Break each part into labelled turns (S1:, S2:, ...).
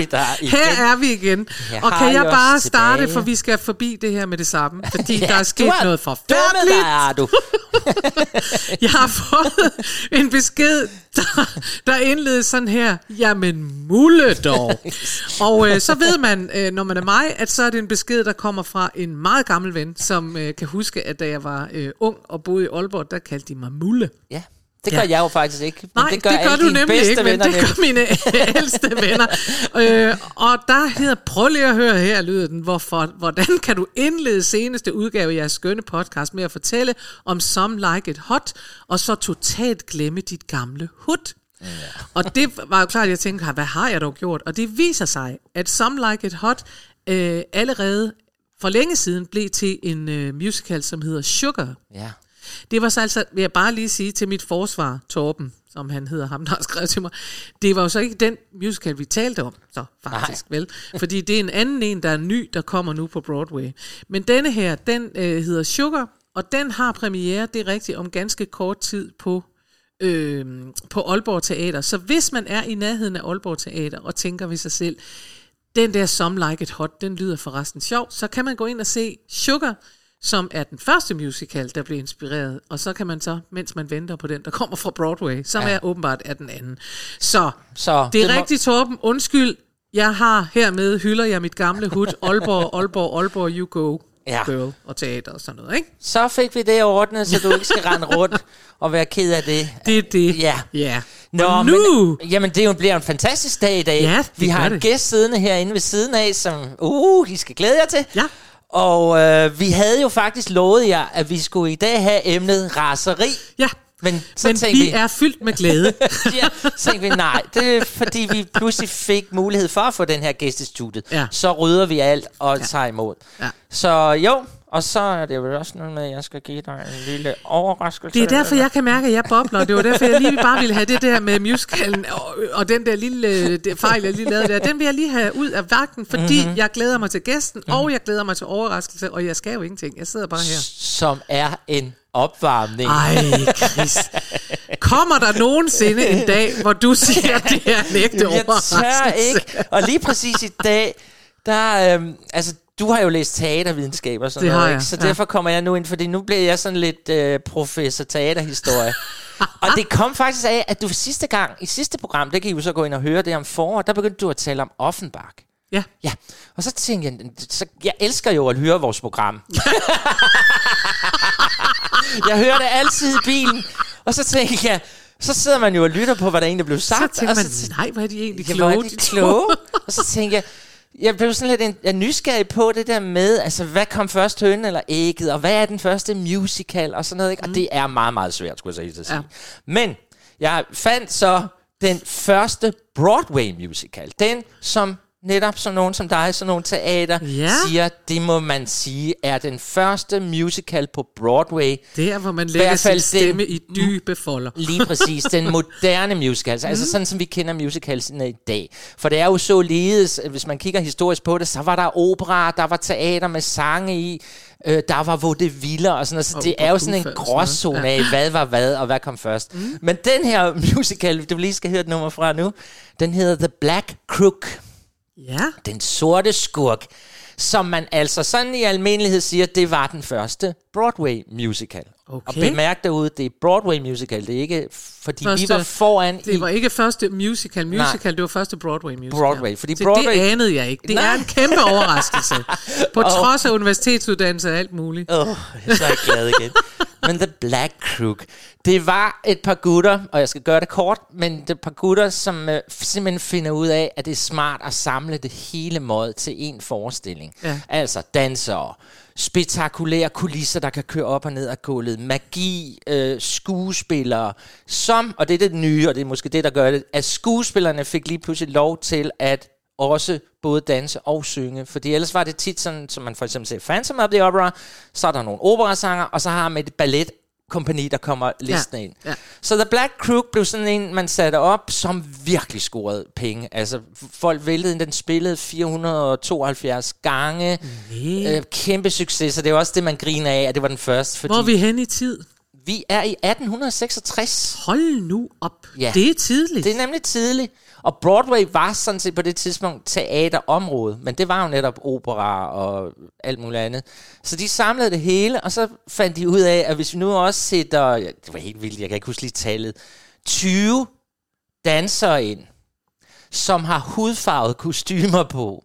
S1: Vi der igen.
S2: Her er vi igen.
S1: Her
S2: og kan jeg bare starte,
S1: tilbage.
S2: for vi skal forbi det her med det samme. Fordi
S1: Ja,
S2: der er sket
S1: har
S2: noget forfærdeligt.
S1: dig, er du.
S2: Jeg har fået en besked, der, der indledes sådan her. Jamen, mulle dog. og øh, så ved man, øh, når man er mig, at så er det en besked, der kommer fra en meget gammel ven, som øh, kan huske, at da jeg var øh, ung og boede i Aalborg, der kaldte de mig mulle.
S1: Ja, det gør
S2: Ja.
S1: jeg jo faktisk ikke.
S2: Nej,
S1: det gør,
S2: det gør du nemlig
S1: bedste
S2: ikke, men
S1: venner
S2: det gør mine ældste venner. Øh, og der hedder, prøv lige at høre her, lyder den, hvorfor, hvordan kan du indlede seneste udgave af jeres skønne podcast med at fortælle om Some Like It Hot, og så totalt glemme dit gamle hud. Ja. Og det var jo klart, at jeg tænkte, hvad har jeg dog gjort? Og det viser sig, at Some Like It Hot øh, allerede for længe siden blev til en øh, musical, som hedder Sugar.
S1: Ja.
S2: Det var så altså, vil jeg bare lige sige til mit forsvar, Torben, som han hedder, ham der har skrevet til mig, det var jo så ikke den musical, vi talte om, så faktisk, Nej. vel? Fordi det er en anden en, der er ny, der kommer nu på Broadway. Men denne her, den øh, hedder Sugar, og den har premiere, det er rigtigt, om ganske kort tid på øh, på Aalborg Teater. Så hvis man er i nærheden af Aalborg Teater og tænker ved sig selv, den der Some Like It Hot, den lyder forresten sjov, så kan man gå ind og se Sugar, som er den første musical, der blev inspireret, og så kan man så, mens man venter på den, der kommer fra Broadway, som ja. er åbenbart er den anden. Så,
S1: Så
S2: det er
S1: det må-
S2: rigtigt, Torben, undskyld, jeg har hermed, hylder jeg mit gamle hud, Aalborg, Aalborg, Aalborg, you go,
S1: Ja.
S2: girl, og teater og sådan noget, ikke?
S1: Så fik vi det ordnet, så du ikke skal rende rundt og være ked af det.
S2: Det er det.
S1: Ja.
S2: Ja.
S1: Nå,
S2: og nu,
S1: Men, jamen, det er jo- bliver en fantastisk dag i dag.
S2: Ja,
S1: vi har en
S2: det.
S1: gæst siddende herinde ved siden af, som uh, I skal glæde jer til.
S2: Ja.
S1: Og øh, vi havde jo faktisk lovet jer, at vi skulle i dag have emnet raseri.
S2: ja,
S1: Men så
S2: men vi
S1: vi,
S2: er fyldt med glæde.
S1: ja, så tænkte vi, nej, det er fordi vi pludselig fik mulighed for at få den her gæst i studiet.
S2: Ja.
S1: Så rydder vi alt og ja. tager imod.
S2: Ja.
S1: Så jo, og så er det jo også noget med, at jeg skal give dig en lille overraskelse.
S2: Det er derfor, jeg kan mærke, at jeg bobler. Det var derfor, jeg lige bare ville have det der med musicalen, og, og den der lille det fejl, jeg lige lavede der, den vil jeg lige have ud af vagten, fordi
S1: Mhm.
S2: mm-hmm. jeg glæder mig til gæsten, mm-hmm. og jeg glæder mig til overraskelse, og jeg skal jo ingenting. Jeg sidder bare her.
S1: Som er en opvarmning.
S2: Ej, Chris. Kommer der nogensinde en dag, hvor du siger, at det er en ægte
S1: jeg tør
S2: overraskelse?
S1: ikke. Og lige præcis i dag, der, øhm, altså, du har jo læst teatervidenskab og sådan
S2: Det
S1: noget,
S2: jeg,
S1: ikke? så
S2: ja.
S1: derfor kommer jeg nu ind, fordi nu bliver jeg sådan lidt øh, professor teaterhistorie. og det kom faktisk af, at du sidste gang, i sidste program, det kan I jo så gå ind og høre det om foråret, der begyndte du at tale om Offenbach.
S2: Ja.
S1: Ja, og så tænkte jeg, så, jeg elsker jo at høre vores program. jeg hører det altid i bilen, og så tænkte jeg, så sidder man jo og lytter på, hvad der egentlig blev
S2: Så
S1: sagt.
S2: tænker
S1: og
S2: man,
S1: så,
S2: nej, hvor er de egentlig
S1: Ja, hvor
S2: kloge.
S1: er de kloge. og så tænkte jeg, jeg blev sådan lidt en, jeg er nysgerrig på det der med, altså hvad kom først, hønen eller ægget, og hvad er den første musical, og sådan noget, ikke? Og det er meget, meget svært, skulle jeg så sige.
S2: Ja.
S1: Men jeg fandt så den første Broadway musical, den som netop sådan nogen som dig, sådan nogle teater,
S2: Ja.
S1: siger, det må man sige, er den første musical på Broadway,
S2: Det er, hvor man lægger sin stemme
S1: den-
S2: i dybe folder.
S1: Lige præcis, den moderne musical, altså, altså sådan som vi kender musicalsene i dag. For det er jo så ledes, at hvis man kigger historisk på det, så var der opera, der var teater med sange i, øh, der var vaudeviller og sådan noget, så
S2: Og
S1: det er jo sådan en gråzone af, hvad var hvad og hvad kom først. Mm. Men den her musical, du lige skal høre et nummer fra nu, den hedder The Black Crook,
S2: Ja.
S1: den sorte skurk, som man altså sådan i almindelighed siger, det var den første Broadway musical. Og
S2: Okay.
S1: bemærk derude, det er Broadway musical, det er ikke, fordi
S2: Første-
S1: vi var foran
S2: Det
S1: i
S2: var ikke første musical. Musical, det var første Broadway musical.
S1: Broadway, fordi
S2: Så
S1: Broadway-
S2: det anede jeg ikke. Det
S1: Nej.
S2: er en kæmpe overraskelse. På trods af universitetsuddannelse og alt muligt.
S1: Åh, oh, jeg er så glad igen. Men The Black Crook, det var et par gutter, og jeg skal gøre det kort, men det er et par gutter, som øh, simpelthen finder ud af, at det er smart at samle det hele måde til en forestilling.
S2: Ja.
S1: Altså dansere, spektakulære kulisser, der kan køre op og ned af gulvet, magi, øh, skuespillere, som, og det er det nye, og det er måske det, der gør det, at skuespillerne fik lige pludselig lov til at også både danse og synge. Fordi ellers var det tit sådan, som man for eksempel ser Phantom of the Opera, så er der nogle operasanger, og så har man et ballet kompani, der kommer listen
S2: Ja,
S1: ind.
S2: ja.
S1: Så The Black Crook blev sådan en, man satte op, som virkelig scorede penge. Altså, folk væltede den, den spillede 472 gange.
S2: Nee.
S1: Øh, kæmpe succes, og det er også det, man griner af, at det var den første. Fordi
S2: Hvor er vi hen i tid?
S1: vi er i 1866.
S2: Hold nu op.
S1: Ja.
S2: Det er tidligt.
S1: Det er nemlig tidligt. Og Broadway var sådan set på det tidspunkt teaterområde, men det var jo netop opera og alt muligt andet. Så de samlede det hele, og så fandt de ud af, at hvis vi nu også sætter, ja, det var helt vildt, jeg kan ikke huske lige tallet, 20 dansere ind, som har hudfarvede kostymer på.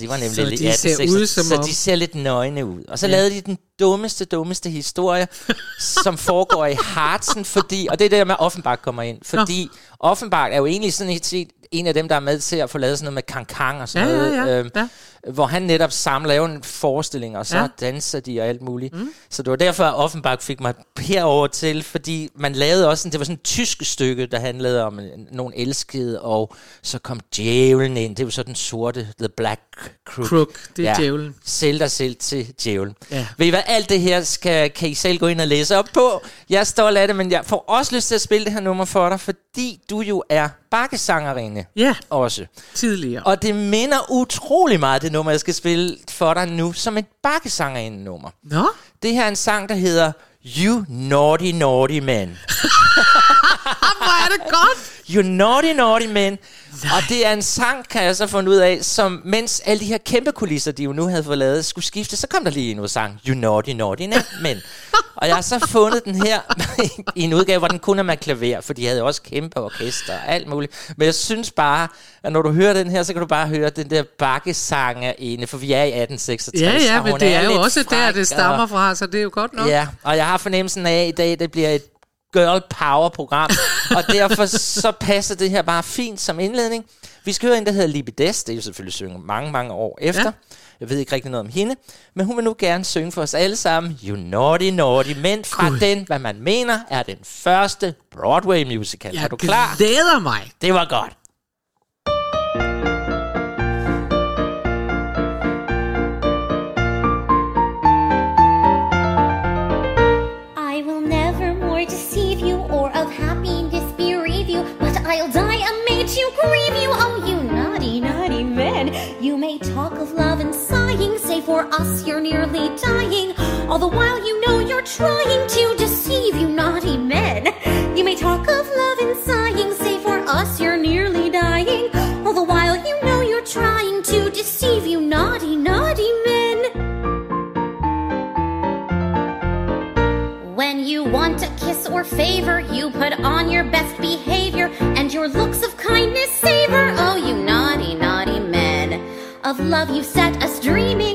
S1: Det var nemlig
S2: Så
S1: lidt,
S2: de ser
S1: det
S2: ud som
S1: så
S2: om-
S1: de ser lidt nøgne ud. Og så
S2: Ja.
S1: ja. lavede de den dummeste, dummeste historie, som foregår i Hartsen, fordi, og det er der med Offenbach kommer ind, fordi Offenbach er jo egentlig sådan set en af dem, der er med til at få lavet sådan noget med kankang og sådan
S2: Ja,
S1: noget,
S2: ja, ja.
S1: øhm,
S2: Ja.
S1: Hvor han netop samler laver en forestilling, og så
S2: Ja.
S1: ja. danser de og alt muligt. Mm. Så det var derfor, at Offenbach fik mig herover til, fordi man lavede også, sådan, det var sådan et tysk stykke, der handlede om nogle elskede, og så kom djævlen ind, det var så den sorte, The Black Crook.
S2: Crook, det er djævlen.
S1: Sælg dig selv til djævlen.
S2: Ja.
S1: Ved I hvad, alt det her skal, kan I selv gå ind og læse op på. Jeg stolt af det, men jeg får også lyst til at spille det her nummer for dig, fordi du jo er bakkesangerinde
S2: Ja,
S1: også.
S2: tidligere.
S1: Og det minder utrolig meget, det nummer, jeg skal spille for dig nu, som et bakkesangerinde nummer.
S2: Nå,
S1: Det her er en sang, der hedder You Naughty Naughty Man.
S2: hvor er det godt.
S1: You Naughty Naughty Man. Og det er en sang, kan jeg så finde ud af, som mens alle de her kæmpe kulisser, de jo nu havde fået lavet, skulle skifte, så kom der lige en ud sang, You Naughty Naughty Man. og jeg har så fundet den her i en udgave, hvor den kun er med klaver, for de havde jo også kæmpe orkester og alt muligt. Men jeg synes bare, at når du hører den her, så kan du bare høre den der bakkesanger inde, for vi er i 1866.
S2: Ja, ja, men det er jo
S1: lidt
S2: også der, det stammer fra, så det er jo godt nok.
S1: Ja, og jeg har fornemmelsen af, at i dag det bliver et girl power program, og derfor så passer det her bare fint som indledning. Vi skal høre en, der hedder Libides, det er jo selvfølgelig synge mange, mange år efter.
S2: Ja.
S1: Jeg ved ikke rigtig noget om hende, men hun vil nu gerne synge for os alle sammen, You Naughty Naughty, men fra
S2: Gud.
S1: den, hvad man mener, er den første Broadway musical.
S2: Jeg
S1: er du klar?
S2: glæder mig.
S1: Det var godt.
S3: For us you're nearly dying, all the while you know you're trying to deceive you, naughty men. You may talk of love and sighing, say for us you're nearly dying, all the while you know you're trying to deceive you, naughty, naughty men. When you want a kiss or favor, you put on your best behavior and your looks of kindness savor. Oh, you naughty, naughty men. Of love you set us dreaming,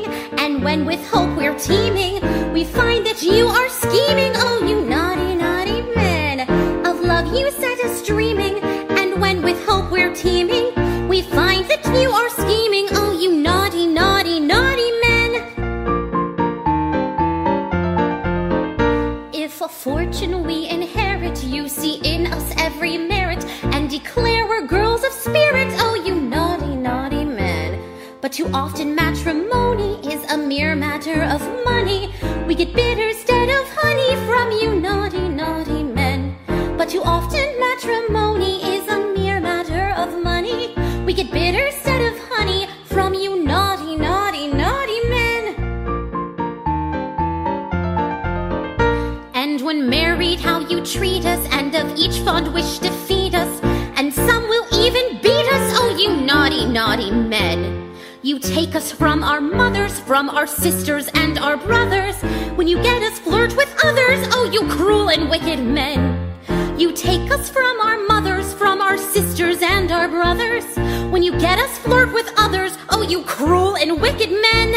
S3: and when with hope we're teeming, we find that you are scheming. Oh, you naughty, naughty men. Of love you set us dreaming, and when with hope we're teeming, we find that you are scheming. Oh, you naughty, naughty, naughty men. If a fortune we inherit, you see in us every merit and declare we're girls of spirit. Oh, you naughty, naughty men. But too often matrimony mere matter of money. We get bitter instead of honey from you naughty, naughty men. But too often matrimony is a mere matter of money. We get bitter instead of honey from you naughty, naughty, naughty men. And when married, how you treat us, and of each fond wish defeat You take us from our mothers, from our sisters and our brothers. When you get us flirt with others, oh, you cruel and wicked men. You take us from our mothers, from our sisters and our brothers. When you get us flirt with others, oh, you cruel and wicked men.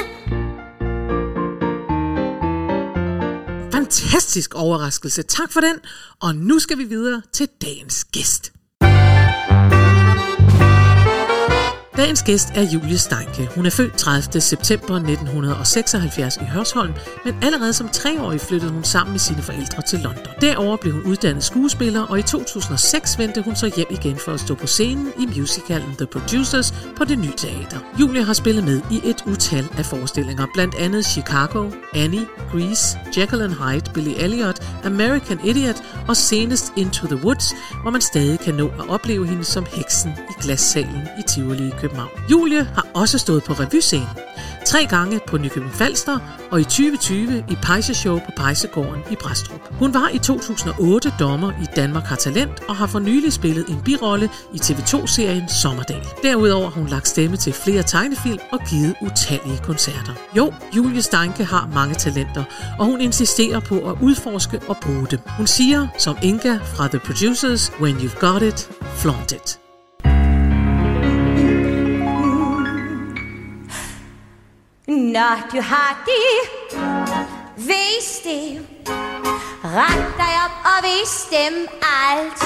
S2: Fantastisk overraskelse. Tak for den. Og nu skal vi videre til dagens gæst. Dagens gæst er Julie Steinke. Hun er født 30. september 1976 i Hørsholm, men allerede som treårig flyttede hun sammen med sine forældre til London. Derover blev hun uddannet skuespiller, og i 2006 vendte hun så hjem igen for at stå på scenen i musicalen The Producers på det nye teater. Julie har spillet med i et utal af forestillinger, blandt andet Chicago, Annie, Grease, Jekyll and Hyde, Billy Elliot, American Idiot og senest Into the Woods, hvor man stadig kan nå at opleve hende som heksen i glassalen i Tivoli i København. Julie har også stået på revyscenen. Tre gange på Nykøbing Falster og i 2020 i Pejseshow på Pejsegården i Bræstrup. Hun var i 2008 dommer i Danmark har talent og har for nylig spillet en birolle i TV2-serien Sommerdal. Derudover har hun lagt stemme til flere tegnefilm og givet utallige koncerter. Jo, Julie Steinke har mange talenter, og hun insisterer på at udforske og bruge dem. Hun siger, som Inga fra The Producers, When You've Got It, Flaunt It.
S4: Når du har det, vis det. Ret dig op og vis dem alt.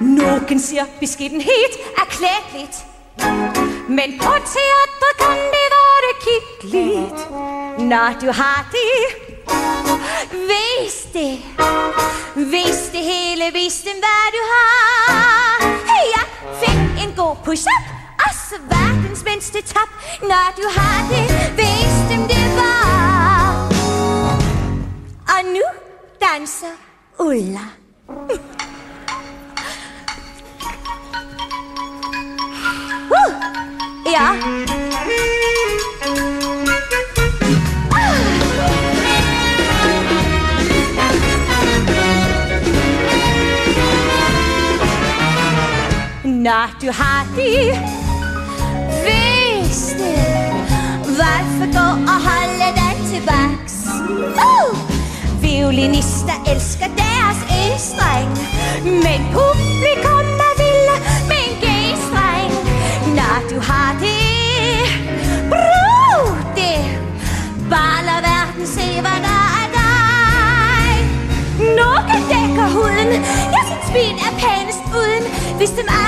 S4: Nogen siger beskiddenhed er klædeligt. Men på teatret kan det være kitteligt. Når du har det, vis det. Vis det hele, vis dem hvad du har. Jeg fik en god push-up. Så verdens mindste top. Når du har det, vis dem det var. Og nu danser Ulla. Uh, ja. Når du har det, og holde dig tilbaks. Uh! Violinister elsker deres E-streng Men publikum er vilde med en G-streng Når du har det, brug det Bare lad verden se, hvad der er dig Nogle dækker huden Jeg synes min er pænest uden Hvis dem er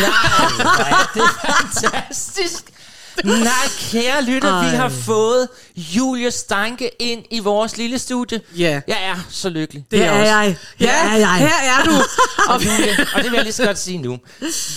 S1: Nej, hvor er det fantastisk. Nej, kære lytter, vi har fået Julie Steinke ind i vores lille studie.
S2: Ja.
S1: Jeg er så lykkelig.
S2: Det er
S5: også.
S2: jeg.
S5: Det er jeg.
S2: Her er du.
S1: Og, Julie, og det vil jeg lige så godt sige nu.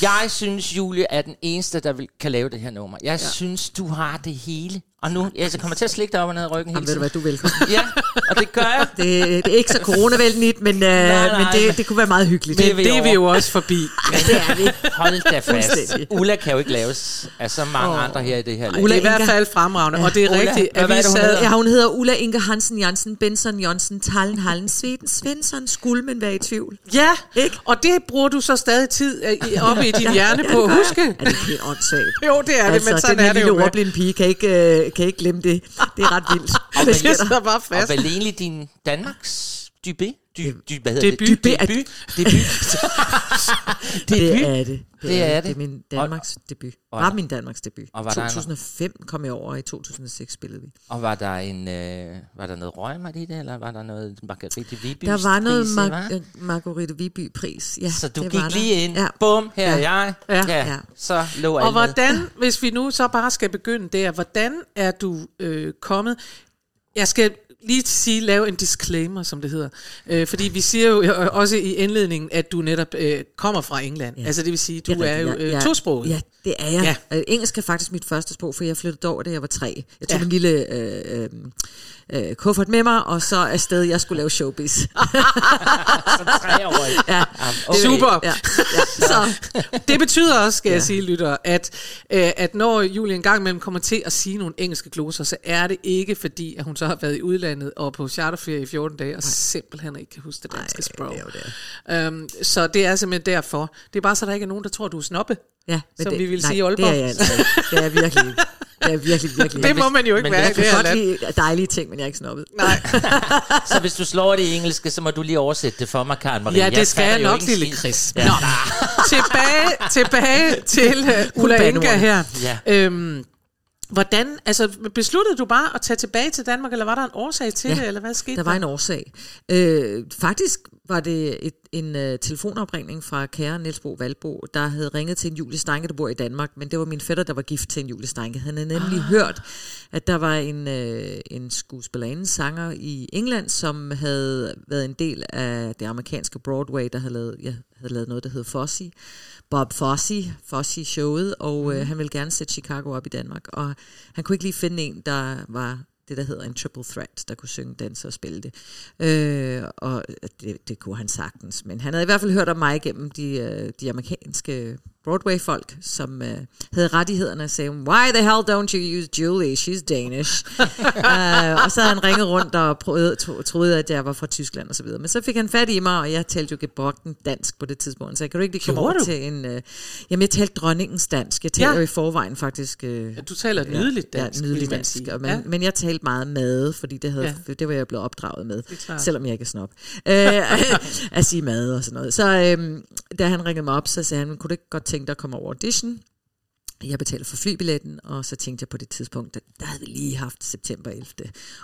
S1: Jeg synes, Julie er den eneste, der vil, kan lave det her nummer. Jeg ja. synes, du har det hele. Og nu, jeg kommer til at slikke dig op og ned i ryggen hele
S5: Jamen, ved du hvad,
S1: tiden.
S5: du er velkommen.
S1: Ja, og det gør jeg.
S5: Det, det er ikke så coronavenligt, men, øh,
S1: nej.
S5: men det, det kunne være meget hyggeligt.
S1: Det er
S2: Men
S1: vi
S2: det er vi jo også forbi.
S5: Ja, det er vi.
S1: Hold da fast. Ulla kan jo ikke laves af så mange oh. andre her i det her land.
S2: Ulla, det er i hvert fald fremragende, og det er
S1: Ulla,
S2: rigtigt,
S1: hvad
S2: at
S1: var
S2: vi
S1: det, hun hedder?
S5: Ja, hun hedder Ulla Inge Hansen Jansen, Benson Jonsson, Tallen Hallen, Sveden, Svensson, skulle man være i tvivl.
S2: Ja,
S5: Ikke?
S2: og det bruger du så stadig tid øh, i- oppe i din hjerne på at huske.
S5: Er det helt åndssvagt?
S2: Jo, det er det, men sådan
S5: den her
S2: er det
S5: lille
S2: jo. med-
S5: ordblinde pige kan ikke, øh, kan ikke glemme det. Det er ret vildt.
S1: Og
S2: Det sidder bare
S1: og
S2: fast.
S1: vel egentlig din Danmarks debut? Dy, dy, hvad hedder
S2: Debut.
S1: det?
S5: Debut.
S1: Debut. Debut.
S5: Det er det. Det,
S1: Det er det.
S5: Det er min Danmarks debut.
S1: og-
S5: Var min Danmarks debut.
S1: og var der en-
S5: 2005 kom jeg over, og i 2006 spillede vi.
S1: Og var der en, øh, var der noget røgmart i det, eller var der noget Margrethe Viby?
S5: Der var noget Mar- øh, Marguerite Viby pris. Ja,
S1: Så du gik
S5: var der.
S1: lige ind,
S5: Ja.
S1: bum, her er
S5: Ja.
S1: jeg.
S2: Ja.
S5: Ja.
S1: Så lå
S2: Og
S1: med.
S2: hvordan, hvis vi nu så bare skal begynde der, hvordan er du øh, kommet? Jeg skal lige sige, lave en disclaimer, som det hedder. Øh, fordi vi siger jo øh, også i indledningen, at du netop øh, kommer fra England. Ja. Altså det vil sige, du
S5: Det
S2: er,
S5: rigtigt.
S2: jo øh, tosproget.
S5: Ja, det er jeg.
S2: Ja.
S5: Ja. Engelsk er faktisk mit første sprog, for jeg flyttede over, da jeg var tre. Jeg tog
S2: Ja.
S5: min lille øh, øh, øh, kuffert med mig, og så afsted, jeg skulle lave showbiz.
S1: Som treårig.
S5: ja.
S1: okay.
S2: Super.
S5: Ja, ja. Så,
S2: Det betyder også, skal ja. jeg sige, lytter, at, øh, at når Julie en gang imellem kommer til at sige nogle engelske gloser, så er det ikke fordi, at hun så har været i udlandet og på charterferie i 14 dage, og simpelthen ikke kan huske det danske
S5: Ej,
S2: sprog.
S5: det er jo det.
S2: Øhm, så det er simpelthen derfor. Det er bare så, der ikke er nogen, der tror, du er snoppe.
S5: ja, men
S2: Som
S5: det,
S2: vi
S5: nej,
S2: sige i Aalborg.
S5: det er jeg altså ikke. Det er jeg virkelig. Det er virkelig, virkelig.
S2: Det må man jo ikke
S1: men
S2: være i det
S5: jeg
S2: her land.
S5: lide dejlige ting, men jeg er ikke snobbet.
S2: Nej.
S1: Så hvis du slår det i engelske, så må du lige oversætte det for mig, Karen Marie.
S2: Ja, det skal
S1: fatter
S2: jeg nok, lille. Chris.
S1: Ja.
S2: Nå, tilbage, tilbage til uh, Ulla. Inga her.
S1: Ja.
S2: Øhm, hvordan, altså besluttede du bare at tage tilbage til Danmark, eller var der en årsag til
S5: Ja,
S2: det, eller hvad skete
S5: Der var en årsag. Øh, faktisk var det et, en uh, telefonopringning fra kære Niels Bo Valbo, der havde ringet til en Julie Steinke, der bor i Danmark, men det var min fætter, der var gift til en Julie Steinke. Han havde nemlig ah. hørt, at der var en, uh, en skuespillerinde, sanger i England, som havde været en del af det amerikanske Broadway, der havde lavet, ja, havde lavet noget, der hed Fosse. Bob Fosse, Fosse-showet, og mm. uh, han ville gerne sætte Chicago op i Danmark. Og han kunne ikke lige finde en, der var det, der hedder en triple threat, der kunne synge, danse og spille det. Øh, og det, det kunne han sagtens. Men han havde i hvert fald hørt om mig gennem de, øh, de amerikanske Broadway-folk, som uh, havde rettighederne og sagde, why the hell don't you use Julie? She's Danish. uh, og så havde han ringet rundt og prøvede, tro, troede, at jeg var fra Tyskland og så videre. Men så fik han fat i mig, og jeg talte jo gebrokken dansk på det tidspunkt. Så jeg kan du ikke lige komme over
S2: du?
S5: til en... Uh, jamen, jeg talte dronningens dansk. Jeg talte
S2: Ja.
S5: jo i forvejen faktisk... Uh,
S2: Ja, du taler nydeligt dansk,
S5: Ja, nydeligt
S2: man
S5: dansk. Og men,
S2: Ja.
S5: men jeg talte meget mad, fordi det, havde,
S2: Ja.
S5: det var jeg blevet opdraget med. Selvom jeg ikke er snop. Øh, at sige mad og sådan noget. Så øhm, da han ringede mig op, så sagde han, kunne du ikke godt tænke dig at komme over audition? Jeg betalte for flybilletten, og så tænkte jeg på det tidspunkt, at der havde vi lige haft september 11.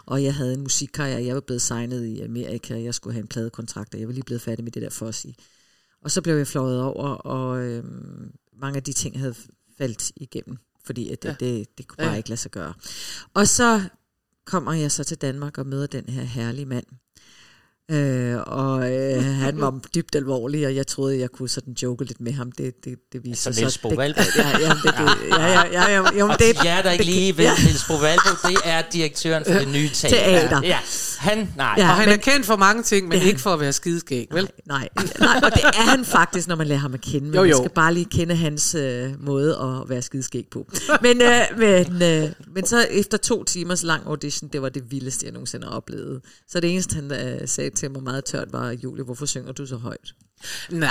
S5: Og jeg havde en musikkarriere, jeg var blevet signet i Amerika, og jeg skulle have en pladekontrakt, og jeg var lige blevet færdig med det der for at sige. Og så blev jeg fløjet over, og øhm, mange af de ting havde faldt igennem, fordi at det,
S2: Ja.
S5: det, det kunne bare
S2: ja.
S5: ikke lade sig gøre. Og så kommer jeg så til Danmark og møder den her herlige mand. Øh, og øh, han var dybt alvorlig, og jeg troede, jeg kunne sådan joke lidt med ham. Det, det, det viste
S1: Altså
S5: sig
S1: Niels
S5: så-
S1: Bo
S5: det-
S1: Valbo.
S5: Ja, ja, det, det, ja, ja, ja, ja, jo,
S1: Og
S5: det,
S1: til jer, der ikke lige ved,
S5: ja.
S1: Niels Bovalbo, det er direktøren for det nye teater.
S5: Teater.
S1: Ja, han, nej.
S5: Ja.
S2: Og han
S5: men-
S2: er kendt for mange ting, men
S5: Ja.
S2: ikke for at være skideskæg, vel?
S5: Nej, nej, og det er han faktisk, når man lærer ham at kende. Men
S2: jo.
S5: jo. man skal bare lige kende hans øh, måde at være skideskæg på. Men, øh, men, øh, men så efter to timers lang audition, det var det vildeste, jeg nogensinde har oplevet. Så det eneste, han øh, sagde til mig meget tørt, var, Julie, hvorfor synger du så højt?
S2: Nej.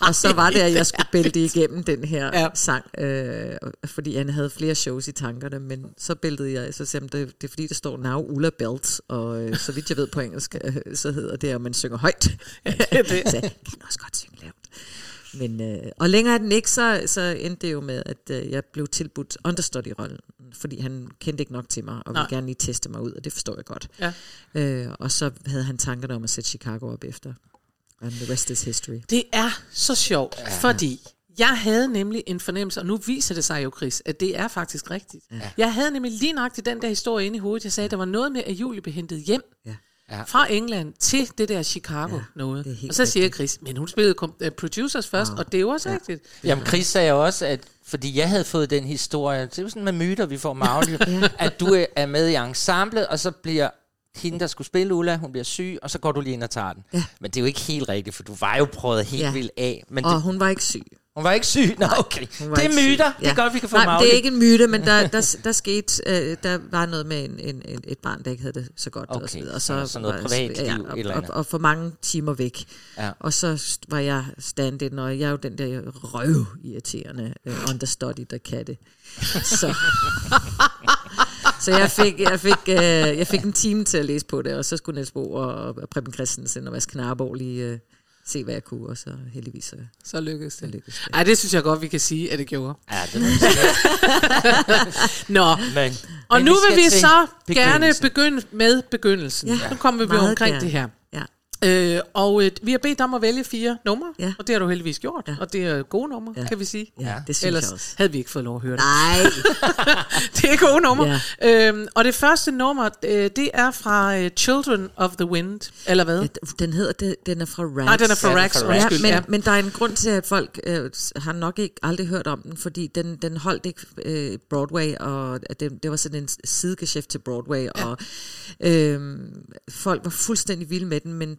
S5: Og så var det, at jeg skulle bælte igennem den her
S2: Ja.
S5: ja. sang, øh, fordi han havde flere shows i tankerne, men så bæltede jeg, så sagde det, det er fordi, der står Now Ulla Belt, og øh, så vidt jeg ved på engelsk, øh, så hedder det, at man synger højt. Ja, det er det. så jeg kan også godt synge lavt. Men, øh, og længere er den ikke, så, så endte det jo med, at øh, jeg blev tilbudt understudy-rollen, fordi han kendte ikke nok til mig, og
S2: Nej.
S5: ville gerne lige teste mig ud, og det forstår jeg godt.
S2: Ja.
S5: Øh, og så havde han tankerne om at sætte Chicago op efter. And the rest is history.
S2: Det er så sjovt, ja. fordi jeg havde nemlig en fornemmelse, og nu viser det sig jo, Chris, at det er faktisk rigtigt. Ja. Jeg havde nemlig lige nøjagtigt den der historie inde i hovedet. Jeg sagde, at der var noget med, at Julie blev hentet hjem
S5: Ja.
S1: Ja.
S2: fra England til det der Chicago
S5: Ja,
S2: noget. Og så siger Chris, men hun spillede kom- uh, producers først, og det er jo også ja. rigtigt.
S1: Jamen, Chris sagde også, at fordi jeg havde fået den historie, det er jo sådan med myter, vi får magligt, at du er- er med i ensemblet, og så bliver hende, der skulle spille Ulla, hun bliver syg, og så går du lige ind og tager den.
S5: Ja.
S1: Men det er jo ikke helt rigtigt, for du var jo prøvet helt
S5: Ja.
S1: vildt af. Men
S5: Og
S1: det,
S5: hun var ikke syg.
S1: Hun var ikke syg. Nå, okay. Det er
S5: syg.
S1: myter. Det er godt, vi kan få
S5: Nej,
S1: magligt.
S5: det er ikke en myte, men der, der, der skete, øh, der var noget med en, en, en, et barn, der ikke havde det så godt.
S1: Okay,
S5: og så, videre. og
S1: så sådan noget privatliv,
S5: ja, og,
S1: eller
S5: og, og, for mange timer væk.
S1: Ja.
S5: Og så var jeg stand-in, og jeg er jo den der røv irriterende uh, understudy, der kan det. Så, så jeg fik, jeg, fik, uh, jeg fik en time til at læse på det, og så skulle Niels Bo og, og Preben Christensen og Mads Knarborg lige uh, se, hvad jeg kunne, og så heldigvis uh,
S2: Så lykkedes det.
S5: lykkedes det.
S2: Ej, det synes jeg godt, vi kan sige, at det gjorde.
S1: Ja, det sige.
S2: Nå,
S1: Men,
S2: og
S1: men
S2: nu
S1: skal
S2: vil vi så gerne begynde med begyndelsen. Ja,
S5: Ja,
S2: nu kommer vi
S5: meget
S2: omkring
S5: gerne.
S2: det her.
S5: Ja.
S2: Øh, og øh, vi har bedt dig om at vælge fire numre,
S5: Ja.
S2: og det har du heldigvis gjort.
S5: Ja.
S2: Og det er gode numre,
S5: Ja.
S2: kan vi sige.
S5: Ja, det synes
S2: Ellers
S5: jeg også.
S2: havde vi ikke fået lov at høre det.
S5: Nej,
S2: Det er gode numre.
S5: Ja.
S2: Øhm, og det første nummer, øh, det er fra øh, Children of the Wind, eller hvad?
S5: Ja, den hedder, det- den er fra Rags.
S2: Nej, den er fra
S1: Ja,
S2: Rags.
S5: Ja, men,
S2: Ja,
S5: men der er en grund til, at folk øh, har nok ikke aldrig hørt om den, fordi den, den holdt ikke øh, Broadway, og det, det var sådan en sidegeschæft til Broadway, ja. og øh, folk var fuldstændig vilde med den, men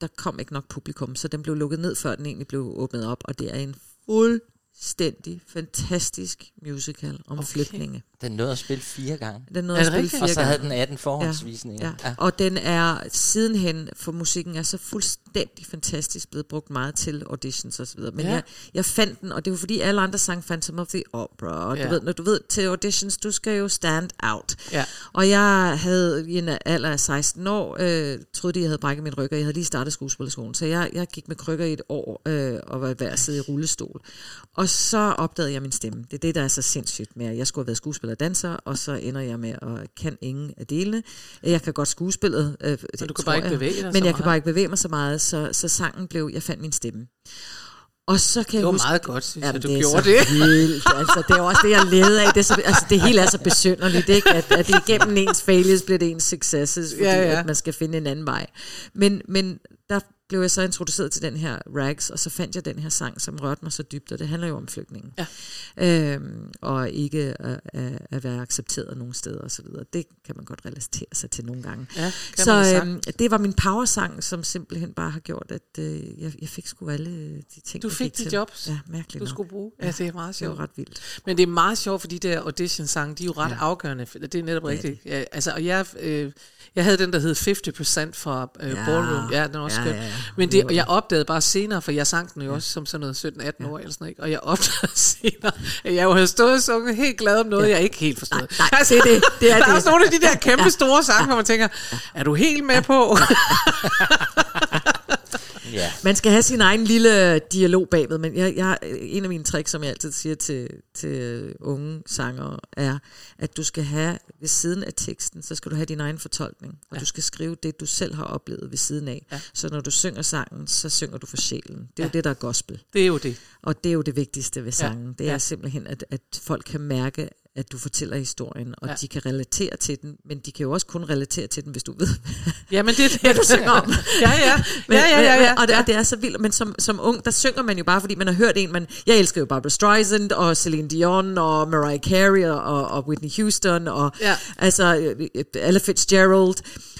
S5: der kom ikke nok publikum, så den blev lukket ned, før den egentlig blev åbnet op, og det er en fuldstændig fantastisk musical om okay. flygtninge.
S1: Den nåede at spille fire gange.
S5: Den nåede at spille fire
S1: Og så havde den 18 forhåndsvisninger.
S5: Ja. Ja. Og den er sidenhen, for musikken er så fuldstændig fantastisk blevet brugt meget til auditions osv. Men
S2: Ja.
S5: ja. jeg, jeg fandt den, og det var fordi alle andre sang Phantom of the Opera. Og
S2: Ja.
S5: du ved, når du ved, til auditions, du skal jo stand out.
S2: Ja.
S5: Og jeg havde i en alder af 16 år, øh, troede de, jeg havde brækket min ryg, og jeg havde lige startet skuespillerskolen. Så jeg, jeg gik med krykker i et år, øh, og var ved at sidde i rullestol. Og Og så opdagede jeg min stemme. Det er det, der er så sindssygt med, at jeg skulle have været skuespiller og danser, og så ender jeg med at kan ingen af delene. Jeg kan godt skuespillet, øh,
S2: Men du kan bare ikke
S5: jeg,
S2: bevæge dig
S5: Men
S2: så
S5: jeg kan
S2: meget.
S5: bare ikke bevæge mig så meget, så, så sangen blev, jeg fandt min stemme. Og så kan
S2: Det
S5: jeg
S2: var
S5: huske,
S2: meget godt, synes jeg,
S5: Jamen,
S2: du
S5: det
S2: gjorde det.
S5: Vildt. Altså, det er også det, jeg leder af. Det, er så, altså, det hele er så besynderligt, ikke? At, at det igennem ens failures bliver det ens successes, fordi
S2: Ja, ja.
S5: At man skal finde en anden vej. Men, men der blev jeg så introduceret til den her Rags, og så fandt jeg den her sang, som rørte mig så dybt, og det handler jo om flygtningen. Ja. Øhm, og ikke at, at, være accepteret nogen steder og så videre. Det kan man godt relatere sig til nogle gange.
S2: Ja,
S5: så øhm, det var min powersang, som simpelthen bare har gjort, at øh, jeg, jeg fik sgu alle de ting,
S2: Du
S5: jeg
S2: fik de
S5: til.
S2: jobs,
S5: Ja, mærkeligt
S2: du
S5: nok.
S2: skulle bruge. Ja, det er meget
S5: Det var
S2: sjovt.
S5: ret vildt.
S2: Men det er meget sjovt, fordi de der audition-sange, de er jo ret ja. afgørende. Det er netop rigtigt. Ja, altså, og jeg, øh, jeg havde den, der hed 50% fra øh,
S5: Ja.
S2: Ballroom. Ja, den er også
S5: Ja,
S2: skøn.
S5: ja, ja.
S2: Men det, og jeg opdagede bare senere, for jeg sang den jo også som sådan noget 17-18 år eller sådan noget, ikke? og jeg opdagede senere, at jeg jo havde stået og sunget helt glad om noget, jeg ikke helt forstod.
S5: Nej, nej, det er det. Det er
S2: der er
S5: det.
S2: også nogle af de der kæmpe store sange, hvor man tænker, er du helt med på?
S1: Ja.
S5: Man skal have sin egen lille dialog bagved, men jeg, jeg, en af mine tricks, som jeg altid siger til, til unge sangere, er, at du skal have ved siden af teksten, så skal du have din egen fortolkning, og ja. du skal skrive det, du selv har oplevet ved siden af. Ja. Så når du synger sangen, så synger du for sjælen. Det er ja. jo det, der er gospel.
S2: det er jo det.
S5: Og det er jo det vigtigste ved sangen. Det er
S2: Ja.
S5: simpelthen, at, at folk kan mærke, at du fortæller historien, og
S2: Ja.
S5: ja. de kan relatere til den, men de kan jo også kun relatere til den, hvis du ved,
S2: Jamen, det er det,
S5: hvad du synger om.
S2: ja, ja.
S5: Men,
S2: ja, ja, ja, ja.
S5: Og det, og det er så vildt, men som, som ung, der synger man jo bare, fordi man har hørt en, man, jeg elsker jo Barbara Streisand, og Celine Dion, og Mariah Carey, og, og Whitney Houston, og
S2: Ja.
S5: altså øh, Ella Fitzgerald,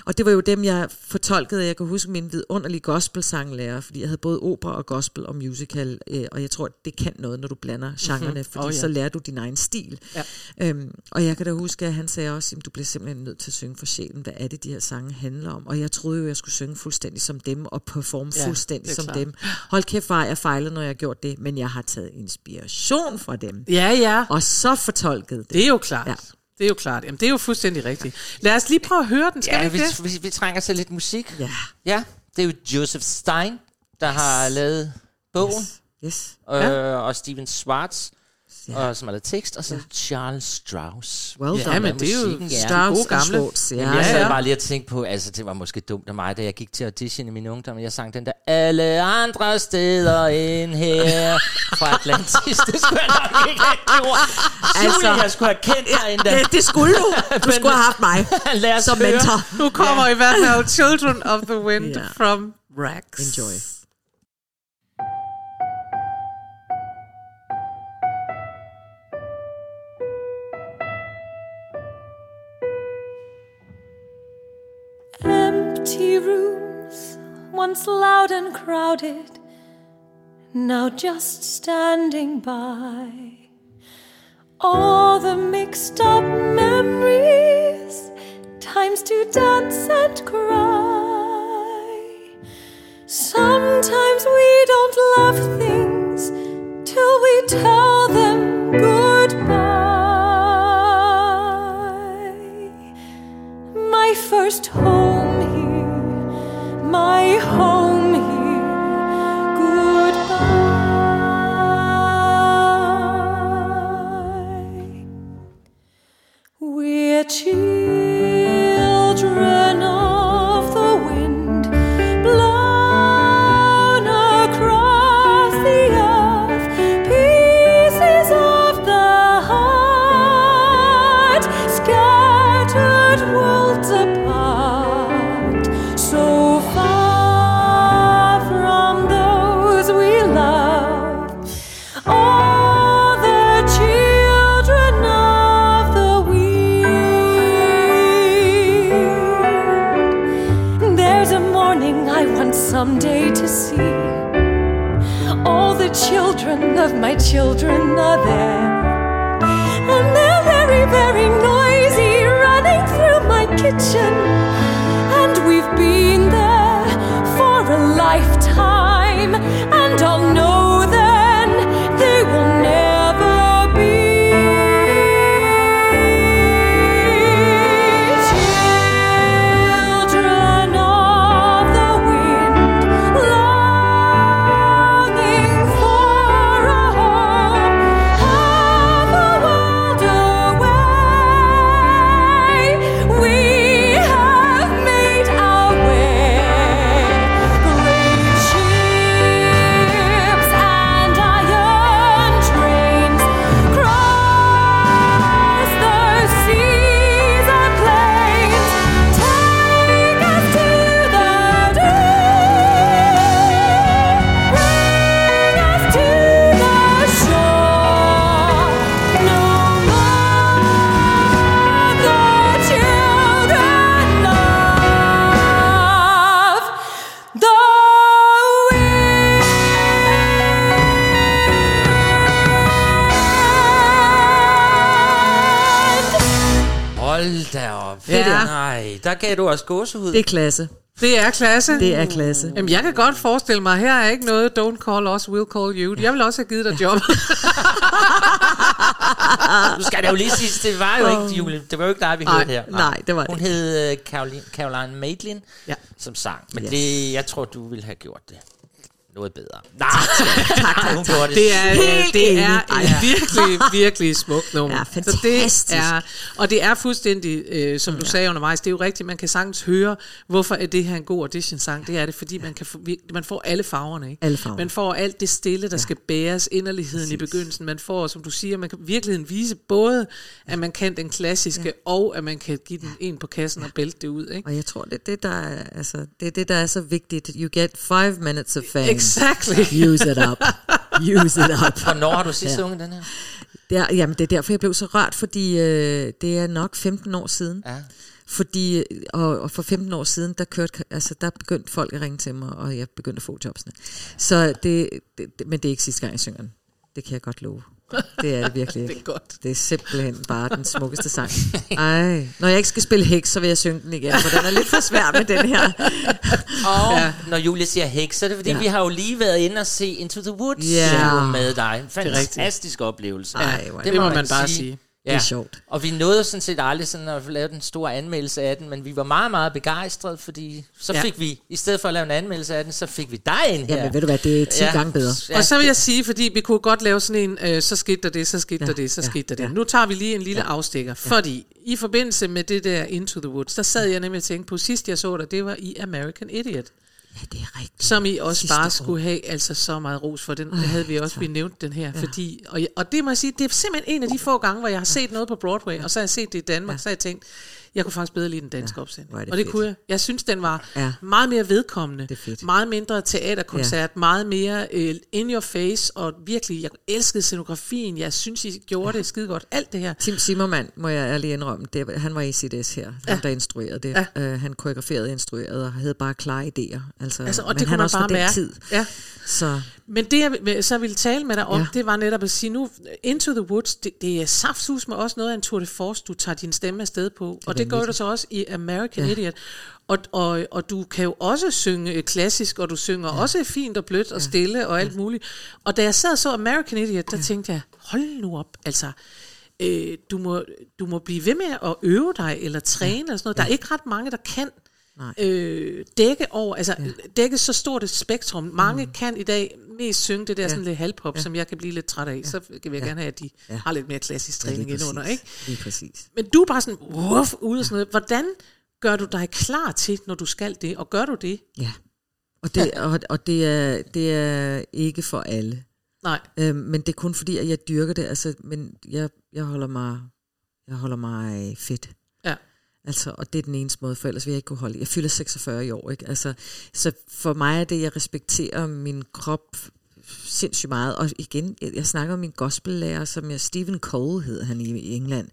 S5: og det var jo dem, jeg fortolkede, jeg kan huske min vidunderlige gospelsanglærer, fordi jeg havde både opera og gospel og musical, øh, og jeg tror, det kan noget, når du blander genrerne, mm-hmm. fordi
S2: oh, ja.
S5: så lærer du din egen stil.
S2: Ja.
S5: Øhm, og jeg kan da huske, at han sagde også, at du bliver simpelthen nødt til at synge for sjælen. Hvad er det, de her sange handler om? Og jeg troede jo, jeg skulle synge fuldstændig som dem, og performe
S2: Ja,
S5: fuldstændig som
S2: klart.
S5: dem. Hold kæft, har jeg fejlet, når jeg har gjort det. Men jeg har taget inspiration fra dem.
S2: Ja, ja.
S5: Og så fortolket det.
S2: Det er jo klart.
S5: Ja.
S2: Det er jo klart. Jamen, det er jo fuldstændig rigtigt. Lad os lige prøve at høre den, skal
S1: Ja,
S2: vi
S1: vi,
S2: ikke det?
S1: vi, vi trænger til lidt musik.
S5: Ja.
S1: Ja, det er jo Joseph Stein, der yes. har lavet bogen,
S5: Yes.
S1: øh,
S2: Ja.
S1: og Steven Schwartz,
S5: Ja.
S1: og, som har lavet tekst, og så Charles Strauss.
S5: Well
S2: Ja,
S5: done.
S2: men det er jo
S1: ja.
S5: Strauss og
S2: gamle.
S5: Schwartz, Ja,
S1: Ja, jeg
S2: Ja,
S1: sad
S2: ja.
S1: bare lige og tænkte på, altså det var måske dumt af mig, da jeg gik til audition i min ungdom, og jeg sang den der, alle andre steder end her, fra Atlantis. Det skulle jeg nok ikke have gjort. Altså,
S5: Altså-
S1: jeg skulle have kendt dig endda.
S5: det, det skulle du. Du skulle have haft mig
S1: Lad os
S5: som
S1: høre.
S5: mentor.
S2: Nu kommer i hvert fald Children of the Wind
S5: Ja.
S2: from Rags.
S5: Enjoy.
S6: Empty rooms, once loud and crowded, now just standing by. All the mixed up memories, times to dance and cry. Sometimes we don't love things till we tell
S1: Nej, der gav du også gåsehud.
S5: Det er klasse.
S2: Det er klasse.
S5: Det er klasse.
S2: Jamen, jeg kan godt forestille mig, her er ikke noget, don't call us, we'll call you. Jeg vil også have givet dig job.
S1: Nu skal det jo lige sige, det var jo ikke Julie, det var jo ikke dig, vi
S2: Nej,
S1: hørte her.
S5: nej, det var
S1: Hun
S5: det.
S1: hed uh, Caroline, Caroline Maitland,
S2: Ja.
S1: som sang. Men
S5: Yes.
S1: det, jeg tror, du ville have gjort det noget bedre. Nej, hun gjorde det.
S2: Det er,
S5: Helt
S2: det er et virkelig, virkelig smukt nummer.
S5: Ja,
S2: Så det
S5: fantastisk.
S2: er, og det er fuldstændig, øh, som du sagde undervejs, det er jo rigtigt, man kan sagtens høre, hvorfor er det her en god audition-sang. Det er det, fordi man, kan få, man får alle farverne. Ikke?
S5: Alle farver.
S2: Man får alt det stille, der ja. skal bæres, inderligheden i begyndelsen. Man får, som du siger, man kan virkeligheden vise både, at man kan den klassiske, ja. og at man kan give den en på kassen og bælte det ud. Ikke?
S5: Og jeg tror, det er det, der er, altså, det er det, der er så vigtigt. You get five minutes of fame.
S2: Exactly.
S5: Use it up. Use it up.
S1: Hvornår har du sidst ja. sunget den her?
S5: Det er, jamen, det er derfor, jeg blev så rørt, fordi øh, det er nok 15 år siden.
S1: Ja.
S5: Fordi, og, og for 15 år siden, der, kørte, altså, der begyndte folk at ringe til mig, og jeg begyndte at få jobsene. Så det, det, det, men det er ikke sidste gang, jeg synger den. Det kan jeg godt love. Det er det virkelig.
S2: Det er godt.
S5: Det er simpelthen bare den smukkeste sang. Ej, når jeg ikke skal spille heks, så vil jeg synge den igen, for den er lidt for svær med den her.
S1: Og
S2: Ja.
S1: når Julie siger heks, så er det fordi,
S5: Ja.
S1: vi har jo lige været inde og se Into the Woods
S5: Ja.
S1: med dig. En
S2: rigtigt.
S1: fantastisk oplevelse.
S5: Ej, er
S2: det må man bare sige.
S1: Ja.
S5: Det er sjovt.
S1: Og vi nåede sådan set aldrig sådan at lave den store anmeldelse af den, men vi var meget, meget begejstrede, fordi så
S2: Ja.
S1: ja. fik vi, i stedet for at lave en anmeldelse af den, så fik vi dig ind her.
S5: Jamen, ved du hvad, det er 10 gange bedre.
S2: Og så vil jeg sige, fordi vi kunne godt lave sådan en, øh, så skete der det, så skete
S5: Ja,
S2: der det, så
S5: ja,
S2: skete der det.
S5: ja.
S2: Nu tager vi lige en lille afstikker, fordi i forbindelse med det der Into the Woods, der sad jeg nemlig og tænkte på, sidst jeg så dig, det var i American Idiot,
S5: Ja, det er rigtigt.
S2: som I også
S5: Sidste
S2: bare
S5: år.
S2: skulle have altså så meget ros for. Den havde vi også, vi nævnt den her,
S5: Ja.
S2: fordi, og, og det må jeg sige, det er simpelthen en af de få gange, hvor jeg har set noget på Broadway, og så har jeg set det i Danmark, så har jeg tænkt, jeg kunne faktisk bedre lide den danske
S5: Ja, er det
S2: og det
S5: fedt.
S2: kunne jeg. Jeg synes, den var
S5: Ja.
S2: meget mere vedkommende. Meget mindre teaterkoncert, ja. meget mere uh, in your face, og virkelig, jeg elskede scenografien, jeg synes, I gjorde ja. det skide godt. Alt det her.
S5: Tim Zimmermann, må jeg ærligt indrømme, det, han var i CDS her, ja. han der instruerede det.
S2: Ja.
S5: Uh, han koreograferede og instruerede og havde bare klare idéer. Altså,
S2: Altså, og
S5: men
S2: det kunne
S5: han
S2: man
S5: også
S2: bare mærke.
S5: tid.
S2: Ja.
S5: Så
S2: Men det, jeg så ville tale med dig om, ja. Det var netop at sige nu, Into the Woods, det, det er saftsus med også noget af en tour de force, du tager din stemme afsted på. og det gør du så også i American ja. Idiot. Og, og, og du kan jo også synge øh, klassisk, og du synger ja. også fint og blødt og stille og alt muligt. Og da jeg sad og så American Idiot, der ja. tænkte jeg, hold nu op, altså... Øh, du, må, du må blive ved med at øve dig eller træne ja. eller sådan noget. Der er ikke ret mange, der kan
S5: Nej.
S2: øh, dække over, altså ja. dække så stort et spektrum. Mange mm. kan i dag mest synge det der ja. sådan lidt halvpop, ja. som jeg kan blive lidt træt af. Ja. Så vil jeg gerne have, at de ja.
S5: Ja.
S2: har lidt mere klassisk
S5: Ja,
S2: træning ja, under, ikke?
S5: Lige præcis.
S2: Men du er bare sådan, wuff, ude og sådan noget. Hvordan gør du dig klar til, når du skal det? Og gør du det?
S5: Ja. Og det, og, og det, er, det er ikke for alle.
S2: Nej.
S5: Øhm, men det er kun fordi, at jeg dyrker det. Altså, men jeg, jeg, holder mig, jeg holder mig fedt. Altså, og det er den eneste måde, for ellers vil jeg ikke kunne holde. Jeg fylder 46 i år, ikke? Altså, så for mig er det, jeg respekterer min krop sindssygt meget. Og igen, jeg, snakker om min gospellærer, som jeg, Stephen Cole hed han i, i England.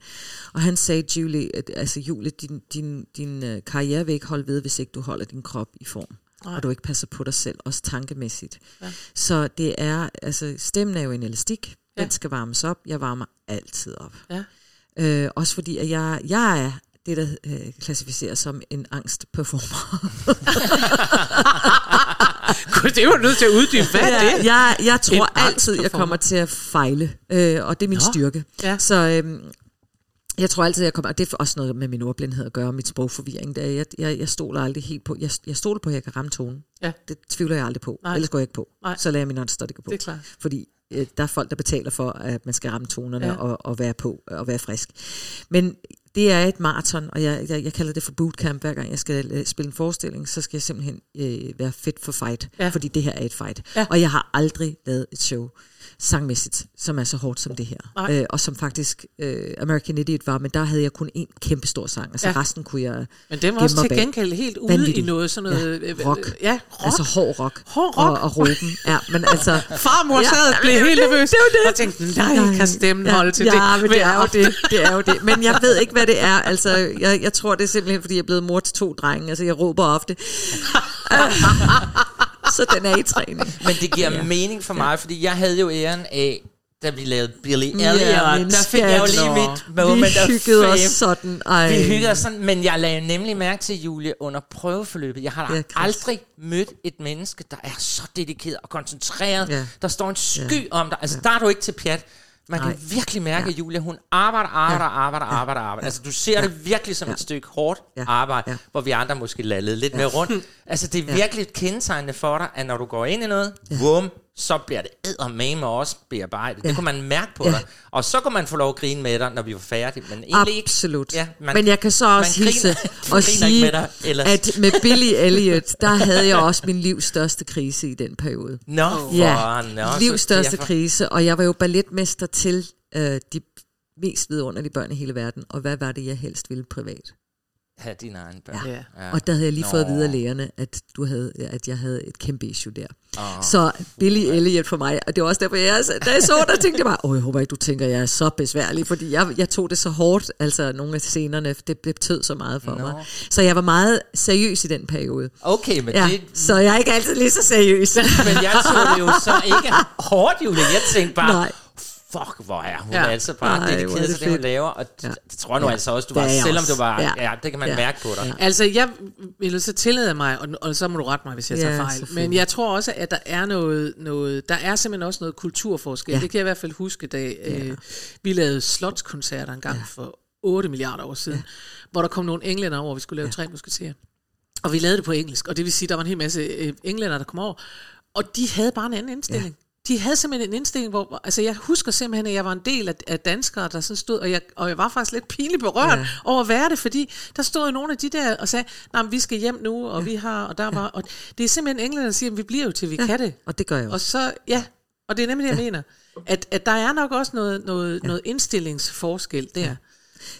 S5: Og han sagde, Julie, at, altså Julie, din, din, din uh, karriere vil ikke holde ved, hvis ikke du holder din krop i form.
S2: Nej.
S5: Og du ikke passer på dig selv, også tankemæssigt. Ja. Så det er, altså stemmen er jo en elastik. Den
S2: Ja.
S5: skal varmes op. Jeg varmer altid op.
S2: Ja.
S5: Øh, også fordi, at jeg, jeg er det, der øh, klassificeres som en angstperformer.
S2: Gud, det var nødt til at uddybe. Hvad er det?
S5: jeg, jeg tror
S2: En
S5: altid, jeg kommer til at fejle, øh, og det er min
S2: Nå.
S5: styrke.
S2: Ja.
S5: Så øhm, jeg tror altid, jeg kommer, og det er også noget med min ordblindhed at gøre, og mit sprogforvirring. Der. Jeg, jeg, jeg stoler aldrig helt på, jeg, jeg stoler på, at jeg kan ramme tonen.
S2: Ja.
S5: Det tvivler jeg aldrig på,
S2: Nej.
S5: Ellers går jeg ikke på.
S2: Nej.
S5: Så lader jeg min gå på.
S2: Det er klart.
S5: Fordi øh, der er folk, der betaler for, at man skal ramme tonerne
S2: Ja.
S5: ja. og, og være på og være frisk. Men det er et maraton, og jeg, jeg, jeg kalder det for bootcamp. Hver gang jeg skal øh, spille en forestilling, så skal jeg simpelthen øh, være fit for fight.
S2: Ja.
S5: Fordi det her er et fight.
S2: Ja.
S5: Og jeg har aldrig lavet et show sangmæssigt, som er så hårdt som det her.
S2: Nej.
S5: Øh, og som faktisk øh, American Idiot var, men der havde jeg kun en kæmpe stor sang. Altså
S2: Ja.
S5: ja. resten kunne jeg
S2: Men den var også til gengæld helt ude i
S5: Vanvittig.
S2: noget sådan noget...
S5: Ja,
S2: øh,
S5: rock.
S2: Ja, rock.
S5: Altså hård rock.
S2: Hård rock.
S5: Og, og råben. Ja, men altså...
S2: Farmor
S5: Ja,
S2: sad og blev helt
S5: det-
S2: nervøs.
S5: det jo det.
S2: Og tænkte, nej, kan stemmen holde til
S5: ja,
S2: det?
S5: men det er jo det. Det er jo det. Men jeg ved ikke, hvad det er. Altså, jeg, jeg tror, det er simpelthen, fordi jeg er blevet mor til to drenge. Altså, jeg råber ofte. Så den er i træning.
S1: Men det giver ja. mening for mig, fordi jeg havde jo æren af, da vi lavede Billy Elliot,
S5: Ja,
S1: der fik jeg jo lige mit moment
S5: Vi hyggede os sådan. Ej.
S1: Vi hyggede os sådan, men jeg lagde nemlig mærke til, Julie, under prøveforløbet. Jeg har
S5: Ja,
S1: aldrig mødt et menneske, der er så dedikeret og koncentreret.
S5: Ja.
S1: Der står en sky ja. om dig. Altså, ja. der er du ikke til pjat. Man
S5: Nej.
S1: kan virkelig mærke, at Julia, hun arbejder, arbejder, arbejder, arbejder, arbejder. Altså, du ser det virkelig som et stykke hårdt
S5: Ja.
S1: arbejde,
S5: Ja.
S1: hvor vi andre måske lallede lidt mere rundt. Altså, det er virkelig et kendetegnende for dig, at når du går ind i noget, vum, så bliver det eddermame også bearbejdet. Det kunne man mærke på
S5: Ja.
S1: dig. Og så kunne man få lov at grine med dig, når vi var færdige. Men egentlig ikke.
S5: Absolut.
S1: Ja, man-
S5: Men jeg kan så også hilse og
S1: ikke
S5: sige,
S1: med dig ellers.
S5: at med Billy Elliot, der havde jeg også min livs største krise i den periode.
S1: Nå, for,
S5: Ja,
S1: nå, så
S5: livs største
S1: derfor-
S5: krise, og jeg var jo balletmester til øh, de mest vidunderlige børn i hele verden, og hvad var det, jeg helst ville privat?
S1: Have dine egne børn.
S2: Ja.
S5: Og der havde jeg lige
S1: Nå.
S5: fået at vide af lægerne, at, du havde, at jeg havde et kæmpe issue der. Oh. Så Billy Elliot for mig, og det var også derfor, jeg, da jeg så der tænkte jeg bare, åh, jeg håber ikke, du tænker, jeg er så besværlig, fordi jeg, jeg tog det så hårdt, altså nogle af scenerne, det, det betød så meget for
S1: Nå.
S5: mig. Så jeg var meget seriøs i den periode.
S1: Okay, men
S5: Ja,
S1: det...
S5: så jeg er ikke altid lige så seriøs.
S1: Men jeg tog det jo så ikke hårdt, Julie. Jeg tænkte bare,
S5: Nej.
S1: Fuck, hvor er hun
S2: Ja.
S1: ja. altså bare
S5: Ej, er
S1: dedikeret
S5: det
S1: til det, hun laver. Og
S5: Ja.
S1: ja. det tror jeg nu
S5: Ja.
S1: altså også, du var, selvom du var...
S5: Ja.
S1: Ja. ja, det kan man
S5: Ja.
S1: mærke på dig.
S5: Ja.
S2: Altså, jeg vil så tillade mig, og, og så må du rette mig, hvis jeg tager
S5: Ja,
S2: fejl,
S5: selvfølgelig.
S2: men jeg tror også, at der er noget, noget der er simpelthen også noget kulturforskel.
S5: Ja.
S2: Ja. Det kan jeg i hvert fald huske, da øh, vi lavede slotskoncerter en gang ja. for 8 milliarder år siden, ja. hvor der kom nogle englænder over, og vi skulle lave ja. tre musketerer. Og vi lavede det på engelsk, og det vil sige, der var en hel masse øh, englænder, der kom over, og de havde bare en anden indstilling. Ja. De havde simpelthen en indstilling, hvor, altså jeg husker simpelthen, at jeg var en del af, af danskere, der sådan stod, og jeg, og jeg var faktisk lidt pinligt berørt
S5: Ja.
S2: ja. over at være det, fordi der stod nogle af de der og sagde, nej, vi skal hjem nu, og ja. vi har, og der var, og det er simpelthen englænder, der siger, at vi bliver jo til, vi ja. kan det.
S5: Og det gør jeg
S2: Og
S5: også.
S2: så, ja, og det er nemlig det, jeg mener, at, at der er nok også noget, noget, ja. noget indstillingsforskel der. Ja.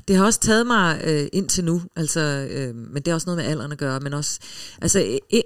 S5: Det har også taget mig øh, indtil nu, altså, øh, men det er også noget med alderen at gøre, men også, altså, øh, øh,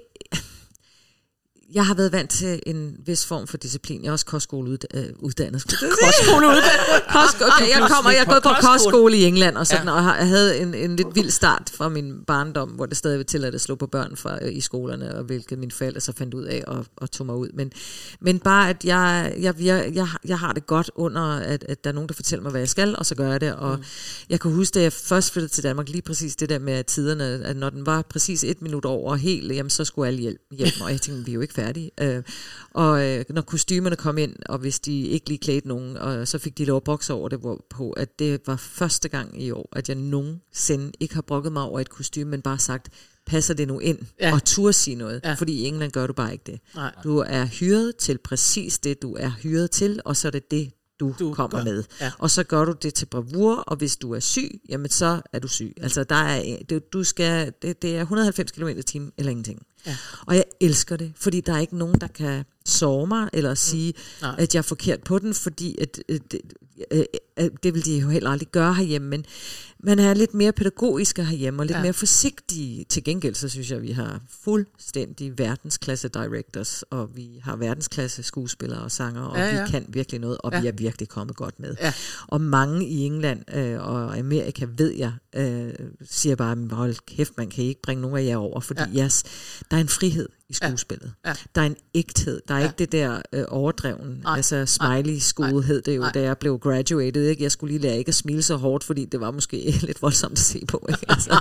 S5: jeg har været vant til en vis form for disciplin. Jeg er også kostskoleuddannet.
S2: Kostskoleuddannet.
S5: Kost, okay, jeg kommer, jeg er gået på
S1: kostskole.
S5: i England, og, sådan,
S1: Ja.
S5: og jeg havde en, en lidt vild start fra min barndom, hvor det stadig var tilladt at slå på børn fra, øh, i skolerne, og hvilket mine forældre så fandt ud af og, og tog mig ud. Men, men bare, at jeg, jeg, jeg, jeg, jeg har det godt under, at, at der er nogen, der fortæller mig, hvad jeg skal, og så gør jeg det. Og mm. jeg kan huske, da jeg først flyttede til Danmark, lige præcis det der med tiderne, at når den var præcis et minut over helt, jamen så skulle alle hjem, hjem og jeg tænkte, vi er jo ikke færdige. Øh, og øh, når kostymerne kom ind, og hvis de ikke lige klædte nogen, og så fik de lov at bokse over det, hvor, på at det var første gang i år, at jeg nogensinde ikke har brokket mig over et kostume, men bare sagt, passer det nu ind,
S2: Ja.
S5: og turde sige noget.
S2: Ja.
S5: Fordi i England gør du bare ikke det.
S2: Nej.
S5: Du er hyret til præcis det, du er hyret til, og så er det det, du,
S2: Du
S5: du kommer
S2: gør.
S5: med.
S2: Ja.
S5: Og så gør du det til bravur, og hvis du er syg, jamen så er du syg. Altså der er, det, du skal, det, det er 190 km i timen eller ingenting.
S2: Ja.
S5: Og jeg elsker det, fordi der er ikke nogen, der kan såre mig, eller sige,
S2: Nej.
S5: at jeg er forkert på den, fordi at, at, at, at, at, det vil de jo heller aldrig gøre herhjemme, men man er lidt mere pædagogisk herhjemme, og lidt
S2: Ja.
S5: mere forsigtige. Til gengæld, så synes jeg, at vi har fuldstændig verdensklasse directors, og vi har verdensklasse skuespillere og sanger, og
S2: Ja,
S5: ja, vi kan virkelig noget, og
S2: Ja.
S5: vi er virkelig kommet godt med.
S2: Ja.
S5: Og mange i England øh, og Amerika, ved jeg, øh, siger bare, "Men hold kæft, man kan ikke bringe nogen af jer over, fordi
S2: Ja.
S5: yes, der er en frihed i skuespillet.
S2: Ja.
S5: Der er en ægthed. Der er
S2: Ja.
S5: ja. ikke det der øh, overdreven,
S2: Nej.
S5: altså smiley school hed det jo,
S2: Nej.
S5: da jeg blev graduated. Ikke? Jeg skulle lige lære ikke at smile så hårdt, fordi det var måske lidt voldsomt at se på. Ikke? Altså,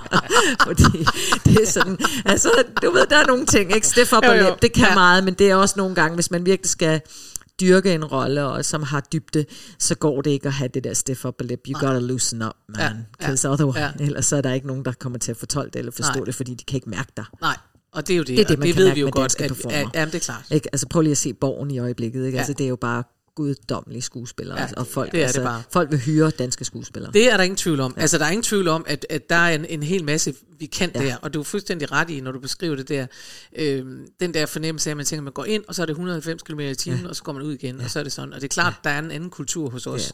S5: fordi det er sådan, altså du ved, der er nogle ting, ikke? Stiff up
S2: Jo,
S5: og
S2: jo.
S5: lip, det kan
S2: Ja.
S5: ja. meget, men det er også nogle gange, hvis man virkelig skal dyrke en rolle, og som har dybde, så går det ikke at have det der stiff up lip. You gotta loosen up, man.
S2: Ja, ja,
S5: otherwise,
S2: ja.
S5: ellers så er der ikke nogen, der kommer til at fortolke det eller forstå
S2: Nej.
S5: det, fordi de kan ikke mærke dig.
S2: Nej, og det er jo det,
S5: Det er det,
S2: og
S5: man
S2: det
S5: kan
S2: ved
S5: mærke
S2: vi jo
S5: med
S2: godt, at,
S5: performer.
S2: at, jamen det er klart.
S5: Ikke? Altså prøv lige at se Borgen i øjeblikket. Ikke?
S2: Ja.
S5: Altså, det er jo bare guddommelige skuespillere,
S2: Ja,
S5: ja, og folk,
S2: det er det
S5: altså,
S2: bare.
S5: folk vil hyre danske skuespillere.
S2: Det er der ingen tvivl om. Ja. Altså, der er ingen tvivl om, at, at der er en, en hel masse, vi kan ja.
S5: Ja.
S2: der, og du er fuldstændig ret i, når du beskriver det der, øhm, den der fornemmelse af, at man tænker, at man går ind, og så er det 190 km i timen, ja. og så går man ud igen, ja. og så er det sådan. Og det er klart, ja. der er en anden kultur hos os.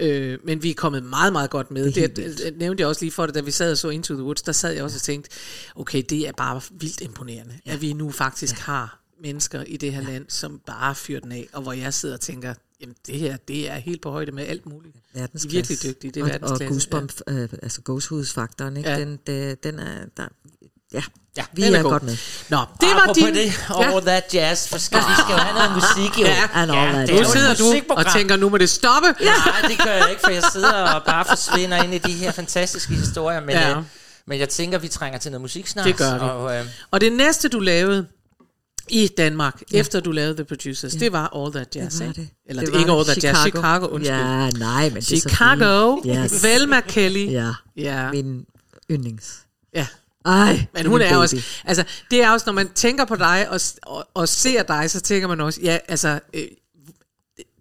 S2: Ja. Øh, men vi er kommet meget, meget godt med.
S5: Det
S2: Det, det, det, det nævnte jeg også lige for det, da vi sad og så Into the Woods, der sad jeg også og tænkte, okay, det er bare vildt imponerende, ja. at vi nu faktisk ja. har mennesker i det her ja. land, som bare fyrer den af, og hvor jeg sidder og tænker, jamen det her, det er helt på højde med alt muligt. De er
S5: Verdensklasse.
S2: virkelig dygtige, det er
S5: og, og
S2: verdensklasse.
S5: goosebump, ja. øh, altså gåsehudfaktoren, ikke?
S2: Ja.
S5: Den, det, den er, der, Ja,
S1: Ja,
S5: vi
S2: den
S5: er,
S2: er god.
S5: godt med.
S2: Nå, det var
S1: Apropos
S2: din...
S1: det, all that jazz, for skal, vi skal jo have noget musik, jo.
S2: Ja,
S5: all that
S1: det er
S2: Nu sidder du og tænker, nu må det stoppe.
S1: Nej, det gør jeg ikke, for jeg sidder og bare forsvinder ind i de her fantastiske historier. Men,
S2: Ja.
S1: ja. øh, men jeg tænker, vi trænger til noget musik snart.
S2: Det gør vi.
S1: Og, øh,
S2: Og det næste, du lavede i Danmark, ja. efter du lavede The Producers, ja. det var All That Jazz,
S5: Det var det.
S2: Eller
S5: Det
S2: det
S5: var
S2: ikke
S5: det.
S2: All That Jazz, Chicago, undskyld.
S5: Ja, nej, men det er så
S2: Chicago.
S5: Yes.
S2: Velma Kelly.
S5: Ja,
S2: ja.
S5: min yndlings.
S2: ja.
S5: Ej,
S2: Men hun er
S5: baby.
S2: også, altså det er også, når man tænker på dig og, og, og ser dig, så tænker man også, ja, altså, øh,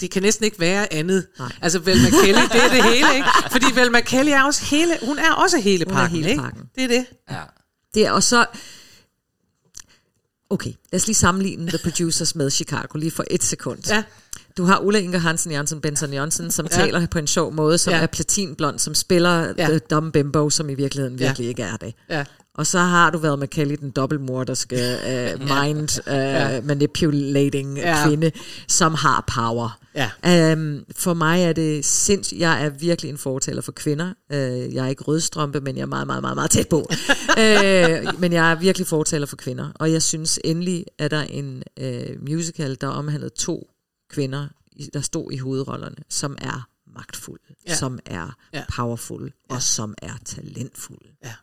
S2: det, kan næsten ikke være andet.
S5: Nej.
S2: Altså Velma Kelly, det er det hele, ikke? Fordi Velma Kelly er også hele, hun er også hele
S5: Hun er
S2: pakken, ikke?
S5: pakken.
S2: Det er det.
S1: ja.
S5: Det er og så... Okay, lad os lige sammenligne The Producers med Chicago lige for et sekund.
S2: Ja.
S5: Du har Ulla Inge Hansen Jørgensen Benson Jørgensen, som
S2: Ja.
S5: taler på en sjov måde, som
S2: Ja.
S5: er platinblond, som spiller
S2: ja.
S5: The Dumb Bimbo, som i virkeligheden
S2: Ja.
S5: virkelig ikke er det.
S2: Ja.
S5: Og så har du været med Kelly, den dobbeltmorderske, uh, mind uh, ja. manipulating
S2: Ja.
S5: kvinde, som har power.
S2: Ja.
S5: Um, for mig er det sindssygt. Jeg er virkelig en fortaler for kvinder. Uh, jeg er ikke rødstrømpe, men jeg er meget, meget, meget, meget tæt på. uh, men jeg er virkelig fortaler for kvinder. Og jeg synes endelig, at der er en uh, musical, der omhandlede to kvinder, der stod i hovedrollerne, som er magtfulde,
S2: Ja.
S5: som er
S2: Ja.
S5: ja. powerful, ja. og som er talentfulde.
S2: Ja,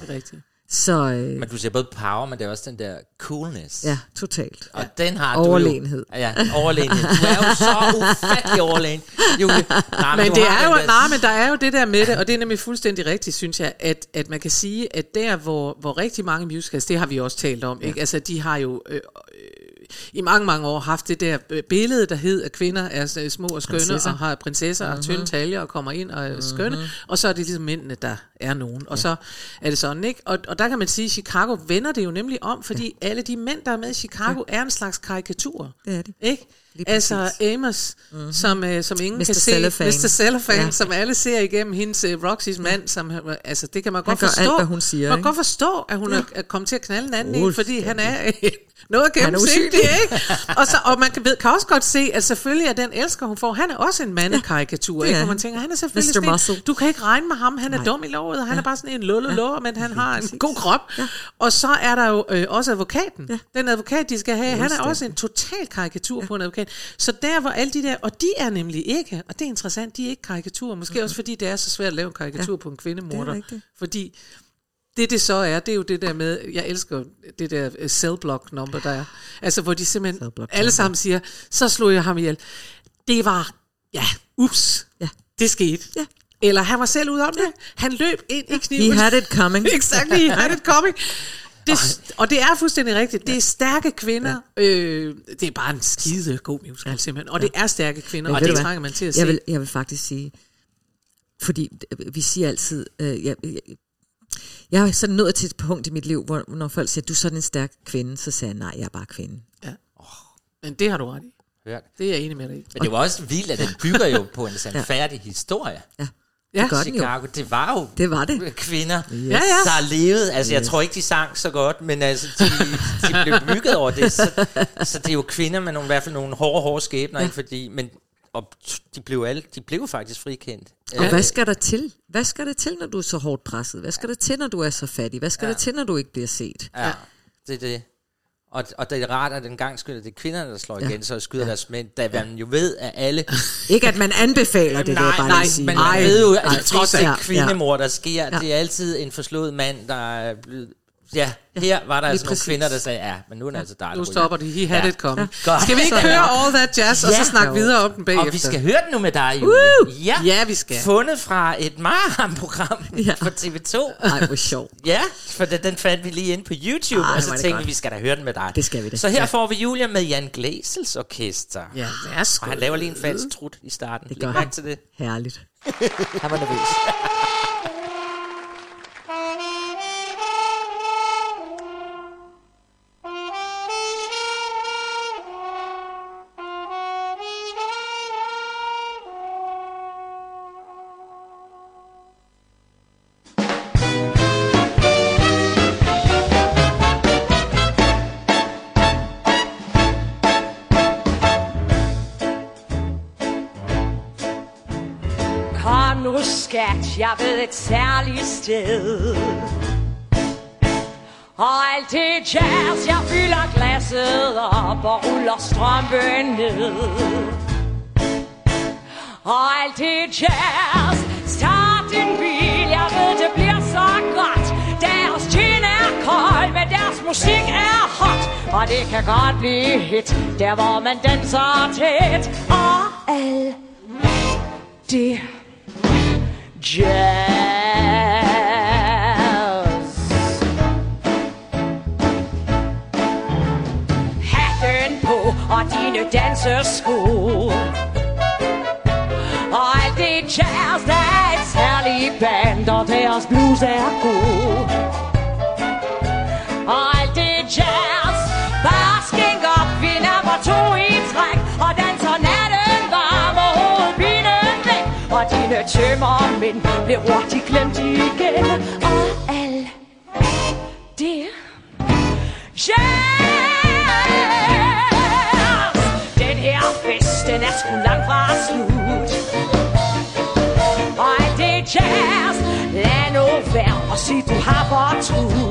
S2: det er rigtigt.
S5: Så øh,
S1: Men du siger både power, men det er også den der coolness.
S5: ja, totalt.
S1: Og den har
S5: Overlegenhed.
S1: du jo. Ja, overlegenhed. Du er jo så ufattelig overlegen. Julie. Nej,
S2: Men det er jo,
S1: der-
S2: nej, men der er jo det der med det, og det er nemlig fuldstændig rigtigt, synes jeg, at, at man kan sige, at der, hvor, hvor rigtig mange musicals, det har vi også talt om, ikke? Altså, de har jo øh, øh, i mange, mange år haft det der øh, billede, der hed, at kvinder er så små og skønne,
S5: Prinsesser.
S2: og har prinsesser og tynde taljer, og kommer ind og er skønne, og så er det ligesom mændene, der er nogen. Og så er det sådan, ikke? Og, og der kan man sige, at Chicago vender det jo nemlig om, fordi alle de mænd, der er med i Chicago, er en slags karikatur.
S5: Det er det.
S2: Ikke? Altså. Amos, mm-hmm. som, øh, som ingen
S5: Mr.
S2: kan se,
S5: Cellophane.
S2: Mr. Cellophane, ja.
S5: Ja.
S2: som alle ser igennem hendes uh, Roxys mand, som, øh, altså det kan man godt forstå.
S5: alt, hun siger,
S2: Man kan godt forstå, at hun ja. er, kommet til at knalde en anden en, fordi han er noget
S5: Han er
S2: gennemsigtig, ikke? Og, så, og man kan, ved, kan også godt se, at selvfølgelig er den elsker, hun får, han er også en mandekarikatur,
S5: det
S2: ikke? Hvor man tænker, han er selvfølgelig sådan du kan ikke regne med ham, han er
S5: Nej.
S2: dum i og han er bare sådan en lulle ja. men han har en god krop. Ja. Og så er der jo øh, også advokaten. Ja. Den advokat, de skal have, han er også en total karikatur ja. på en advokat. Så der hvor alle de der, og de er nemlig ikke, og det er interessant, de er ikke karikaturer, måske mm-hmm. også fordi det er så svært at lave en karikatur ja. på en kvindemorder. Fordi det det så er, det er jo det der med, jeg elsker det der øh, cellblock number der er. Altså hvor de simpelthen alle sammen siger, så slog jeg ham ihjel. Det var, ja, ups,
S5: Ja.
S2: det skete.
S5: Ja.
S2: Eller han var selv ude om det. Han løb ind i kniven.
S5: He had it coming.
S2: Exactly, he had it coming. Det, og det er fuldstændig rigtigt. Det er stærke kvinder. Ja. Øh, det er bare en skide god musical, ja. simpelthen. Og det er stærke kvinder,
S5: Men
S2: og det
S5: hvad?
S2: trænger man til at se.
S5: jeg vil, jeg vil faktisk sige, fordi øh, vi siger altid, øh, jeg, jeg, jeg er sådan nået til et punkt i mit liv, hvor når folk siger, du er sådan en stærk kvinde, så siger jeg, nej, jeg er bare kvinde.
S2: Men det har du ret i.
S1: Hørt.
S2: Det er jeg enig med dig i.
S1: Men det var også vildt, at den bygger jo på en sandfærdig historie.
S2: Ja,
S5: gør den jo.
S1: Chicago, det var jo
S5: Det var det.
S1: kvinder,
S2: Ja, ja.
S1: der levede. Altså, jeg tror ikke, de sang så godt, men altså, de, de blev bygget over det. Så, så det er jo kvinder med nogle, i hvert fald nogle hårde, hårde skæbner, ja. ikke fordi, men og de blev, alle, de blev faktisk frikendt.
S5: Og hvad skal der til? Hvad skal der til, når du er så hårdt presset? Hvad skal der til, når du er så fattig? Hvad skal ja. der til, når du ikke bliver set?
S1: Ja, det er det. Og, og det er rart, at den gang skyder det er kvinderne, der slår
S5: Ja.
S1: igen, så skyder deres mænd, da man jo ved, at alle...
S5: Ikke at man anbefaler det, det vil jeg bare
S1: nej,
S5: sige.
S1: men man ved jo, at trods
S5: ja,
S1: det
S5: ja.
S1: kvindemor, der sker,
S5: Ja.
S1: det er altid en forslået mand, der er blevet... Ja, her var der altså nogle kvinder, der sagde, ja, men nu er det altså dig,
S2: Nu
S1: ryger."
S2: stopper det. He had
S1: Ja.
S2: it coming.
S1: Godt.
S2: Skal vi ikke høre All That Jazz, og så
S1: Ja.
S2: snakke videre om den bagefter?
S1: Og vi skal høre den nu med dig, Julie. Ja.
S2: Ja, vi skal.
S1: Fundet fra et Marham-program
S5: Ja.
S1: ja. på TV2.
S5: Ej, hvor sjovt.
S1: Ja, for den, den fandt vi lige ind på YouTube,
S5: Ej,
S1: og så tænkte
S5: godt.
S1: vi, vi skal da høre den med dig.
S5: Det skal vi da.
S1: Så her
S5: Ja.
S1: får vi Julia med Jan Glæsels orkester.
S2: Ja, værsgo.
S1: Og han laver lige en falsk trut i starten.
S5: Det
S1: Læg
S5: gør
S1: mærke
S5: han.
S1: til det.
S5: Herligt. Han var nervøs.
S6: skat, et særligt sted Og alt det jazz, jeg fylder glasset op og ruller strømpen ned. Og alt det jazz, start din bil, jeg ved det bliver så godt. Deres gin er kold, men deres musik er hot. Og det kan godt blive hit, der hvor man danser tæt. Og alt det jazz. Hatten på og dine dansesko. Og alt det jazz, der er et særligt band, og deres blues er god. Og alt det jazz, bare skænk op, vi napper tømmermænd bliver hurtigt glemt igen. Og alt det jazz, den her fest, den er sgu langt fra slut. Og alt det jazz, lad nu være og sig du har fortrudt.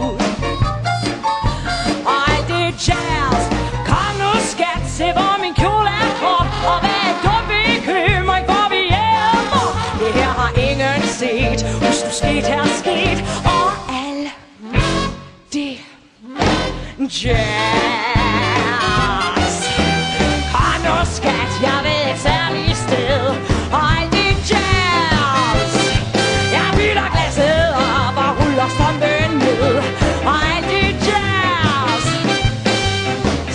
S6: Sket her sket. Og alt det jazz. Kom nu skat, jeg ved et særligt sted. Og alt det jazz. Jeg bytter glasset op og ruller strømpen ned. Og alt det jazz.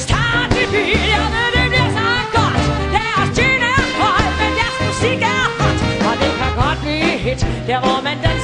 S6: Start i bil, jeg ved det bliver så godt. Deres gin er kold, men deres musik er hot. Og det kan godt blive hit, der hvor man danser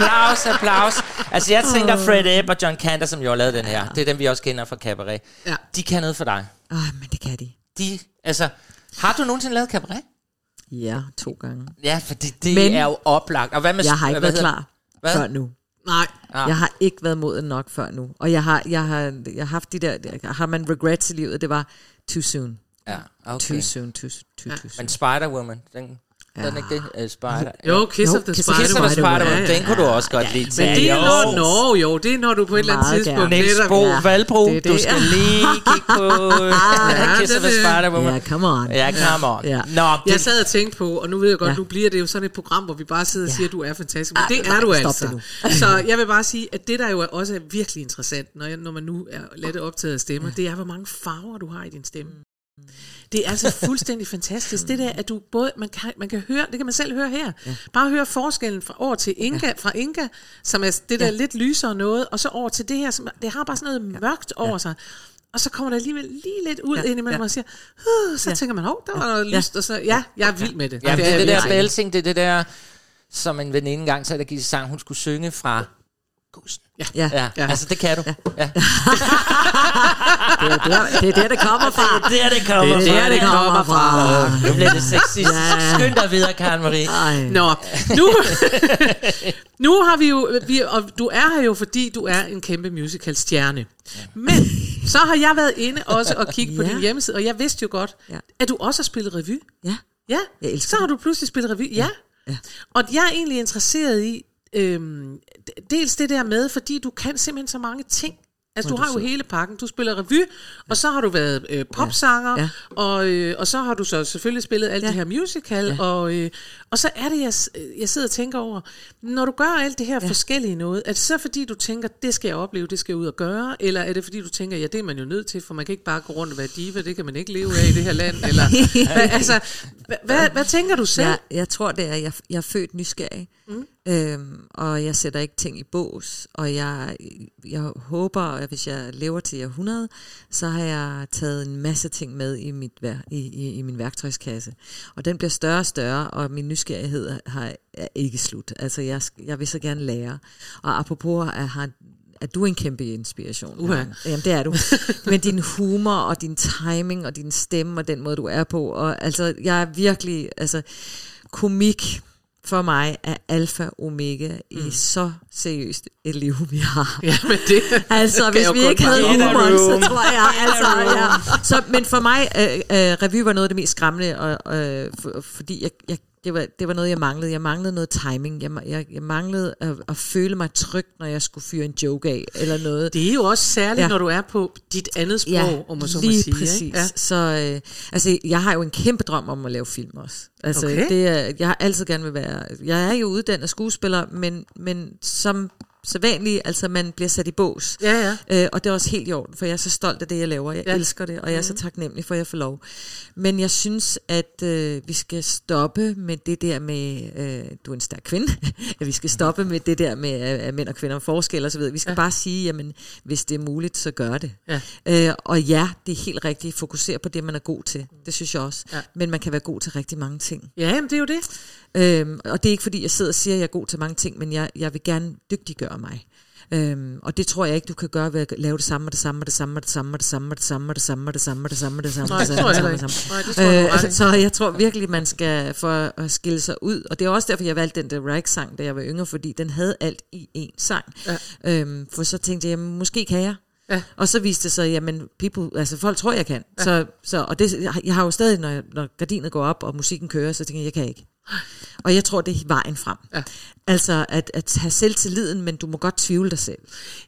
S1: applaus, applaus. Altså, jeg tænker Fred Ebb og John Cantor, som jo har lavet den her. Det er dem, vi også kender fra Cabaret.
S2: Ja.
S1: De kan noget for dig.
S5: Ah, men det kan de.
S1: De, altså, har du nogensinde lavet Cabaret?
S5: Ja, to gange.
S1: Ja, fordi det
S5: Men-
S1: er jo oplagt. Og hvad med...
S5: Jeg har ikke
S1: hvad
S5: været klar
S1: Hvad?
S5: før nu.
S2: Nej.
S1: Ah.
S5: Jeg har ikke været moden nok før nu. Og jeg har, jeg har, jeg har haft de der, har man regrets i livet, det var too soon.
S1: Ja, okay.
S5: Too soon, too, too, too soon.
S1: Men Spider-Woman, den, ja. den er ikke det? Uh, Spider.
S2: Jo, Kiss
S5: Jo,
S2: of the
S5: Kiss
S2: Spider.
S1: Kiss of the. Spider-Woman,
S2: Ja, ja.
S1: den kunne du også godt lide til.
S2: Men det er
S1: Jo.
S2: når, nå, jo, det er når du på et eller andet tidspunkt
S5: gerne.
S1: Niels
S2: netop-
S1: Bo
S5: Ja,
S1: Valbro,
S5: det er
S1: du
S5: det.
S1: skal lige kigge på
S2: Ja,
S1: Kiss
S2: det
S1: of the
S2: er det.
S1: Spider-Woman.
S5: Ja, come on.
S1: Ja, come on.
S5: Ja.
S1: Nå,
S2: Jeg
S1: det,
S2: sad og tænkte på, og nu ved jeg godt,
S5: Ja.
S2: nu bliver det jo sådan et program, hvor vi bare sidder og siger, at du er fantastisk. Men
S5: Ah,
S2: det er
S5: nej,
S2: du
S5: stop
S2: altså.
S5: det
S2: Så jeg vil bare sige, at det der jo er også er virkelig interessant, når, jeg, når man nu er let optaget af stemmer, det er, hvor mange farver du har i din stemme. Det er altså fuldstændig fantastisk. Det der, at du både, man kan, man kan høre, det kan man selv høre her. Bare høre forskellen fra over til Inga, fra Inga, som er det der lidt lysere noget, og så over til det her, som det har bare sådan noget mørkt over sig. Og så kommer der alligevel lige lidt ud
S5: Ja,
S2: ja, indimellem,
S5: ja.
S2: og siger, uh, så tænker man, hov, der var noget
S5: Ja.
S2: lyst, og så, ja, jeg er vild med det.
S1: ja, det,
S2: er jeg
S1: det der
S2: virkelig.
S1: belting, det er det der, som en veninde engang sagde, der gik sang, hun skulle synge fra Gusten.
S5: Ja,
S1: Ja,
S5: ja.
S1: ja, altså det kan du. Ja.
S5: Det, er der, det er der, det kommer fra.
S1: Det er det kommer
S5: Det er der, det kommer fra.
S1: Nu bliver det sexist.
S5: Ja.
S1: Skynd dig videre, Karen Marie.
S5: Ej.
S2: Nå, nu, nu har vi jo, vi, og du er her jo, fordi du er en kæmpe musical-stjerne. Men så har jeg været inde også og kigge på
S5: Ja.
S2: din hjemmeside, og jeg vidste jo godt,
S5: Ja.
S2: at du også har spillet revy.
S5: Ja.
S2: Ja,
S5: Jeg elsker
S2: så har du pludselig spillet revy. Ja.
S5: Ja.
S2: Og jeg er egentlig interesseret i, øhm, dels det der med, fordi du kan simpelthen så mange ting. Altså, du har jo hele pakken. Du spiller revy, og så har du været øh, popsanger,
S5: Ja.
S2: Og, øh, og så har du så selvfølgelig spillet alt
S5: Ja.
S2: det her musical, og, øh, og så er det, jeg, jeg sidder og tænker over, når du gør alt det her ja. forskellige noget, er det så fordi, du tænker, det skal jeg opleve, det skal jeg ud og gøre, eller er det fordi, du tænker, ja, det er man jo nødt til, for man kan ikke bare gå rundt og være diva, det kan man ikke leve af i det her land, eller, altså, hvad, hvad, hvad tænker du selv?
S5: Jeg, jeg tror, det er, jeg, jeg er født nysgerrig, mm. Øhm, og jeg sætter ikke ting i bås, og jeg, jeg håber, at hvis jeg lever til jeg er 100, så har jeg taget en masse ting med i, mit, i, i, i min værktøjskasse. Og den bliver større og større, og min nysgerrighed har, er ikke slut. Altså, jeg, jeg vil så gerne lære. Og apropos at have at du er en kæmpe inspiration. Karen. Jamen, det er du. Men din humor og din timing og din stemme og den måde, du er på. Og altså, jeg er virkelig, altså, komik for mig er alfa omega mm. i så seriøst et liv, vi har.
S2: Ja, men det
S5: Altså, hvis vi ikke havde humoren, så tror jeg, altså, ja. Så, men for mig, øh, øh, revy var noget af det mest skræmmende, og, øh, for, fordi jeg, jeg, det, var, det var noget, jeg manglede. Jeg manglede noget timing. Jeg, jeg, jeg manglede at, at føle mig tryg, når jeg skulle fyre en joke af, eller noget.
S2: Det er jo også særligt, ja. Når du er på dit andet sprog, ja, om man så må sige.
S5: præcis.
S2: Ikke? Ja.
S5: Så øh, altså, jeg har jo en kæmpe drøm om at lave film også. Altså,
S2: Okay.
S5: det er, jeg har altid gerne vil være... Jeg er jo uddannet skuespiller, men, men som sædvanligt, altså man bliver sat i bås.
S2: Ja, ja.
S5: Øh, og det er også helt i orden, for jeg er så stolt af det, jeg laver. Jeg
S2: Ja.
S5: elsker det, og jeg er så taknemmelig for, at jeg får lov. Men jeg synes, at øh, vi skal stoppe med det der med, øh, du er en stærk kvinde, at vi skal stoppe med det der med, at at mænd og kvinder er forskel og så videre. Vi skal ja. bare sige, jamen, hvis det er muligt, så gør det.
S2: Ja.
S5: Øh, og ja, det er helt rigtigt. Fokusere på det, man er god til. Det synes jeg også.
S2: Ja.
S5: Men man kan være god til rigtig mange ting.
S2: Ja, jamen, det er jo det.
S5: Øhm, og det er ikke fordi, jeg sidder og siger, at jeg er god til mange ting, men jeg, jeg vil gerne dygtiggøre mig. Øhm, og det tror jeg ikke, du kan gøre ved at lave det samme og det samme og det samme og det samme og det samme og det samme og det samme og det samme og det samme og det samme og
S2: det
S5: samme og det samme.
S2: Det
S5: Øh, altså,
S2: i.
S5: så jeg tror virkelig, man skal for at skille sig ud. Og det er også derfor, jeg valgte den der Rag-sang, da jeg var yngre, fordi den havde alt i en sang.
S2: Ja.
S5: Øhm, for så tænkte jeg, måske kan jeg.
S2: Ja.
S5: Og så viste det sig, jamen, people, altså folk tror, jeg kan. Ja. Så, så, og det, jeg har jo stadig, når, når gardinet går op, og musikken kører, så tænker jeg, jeg kan ikke. Og jeg tror, det er vejen frem.
S2: Ja.
S5: Altså at, at have selvtilliden, men du må godt tvivle dig selv.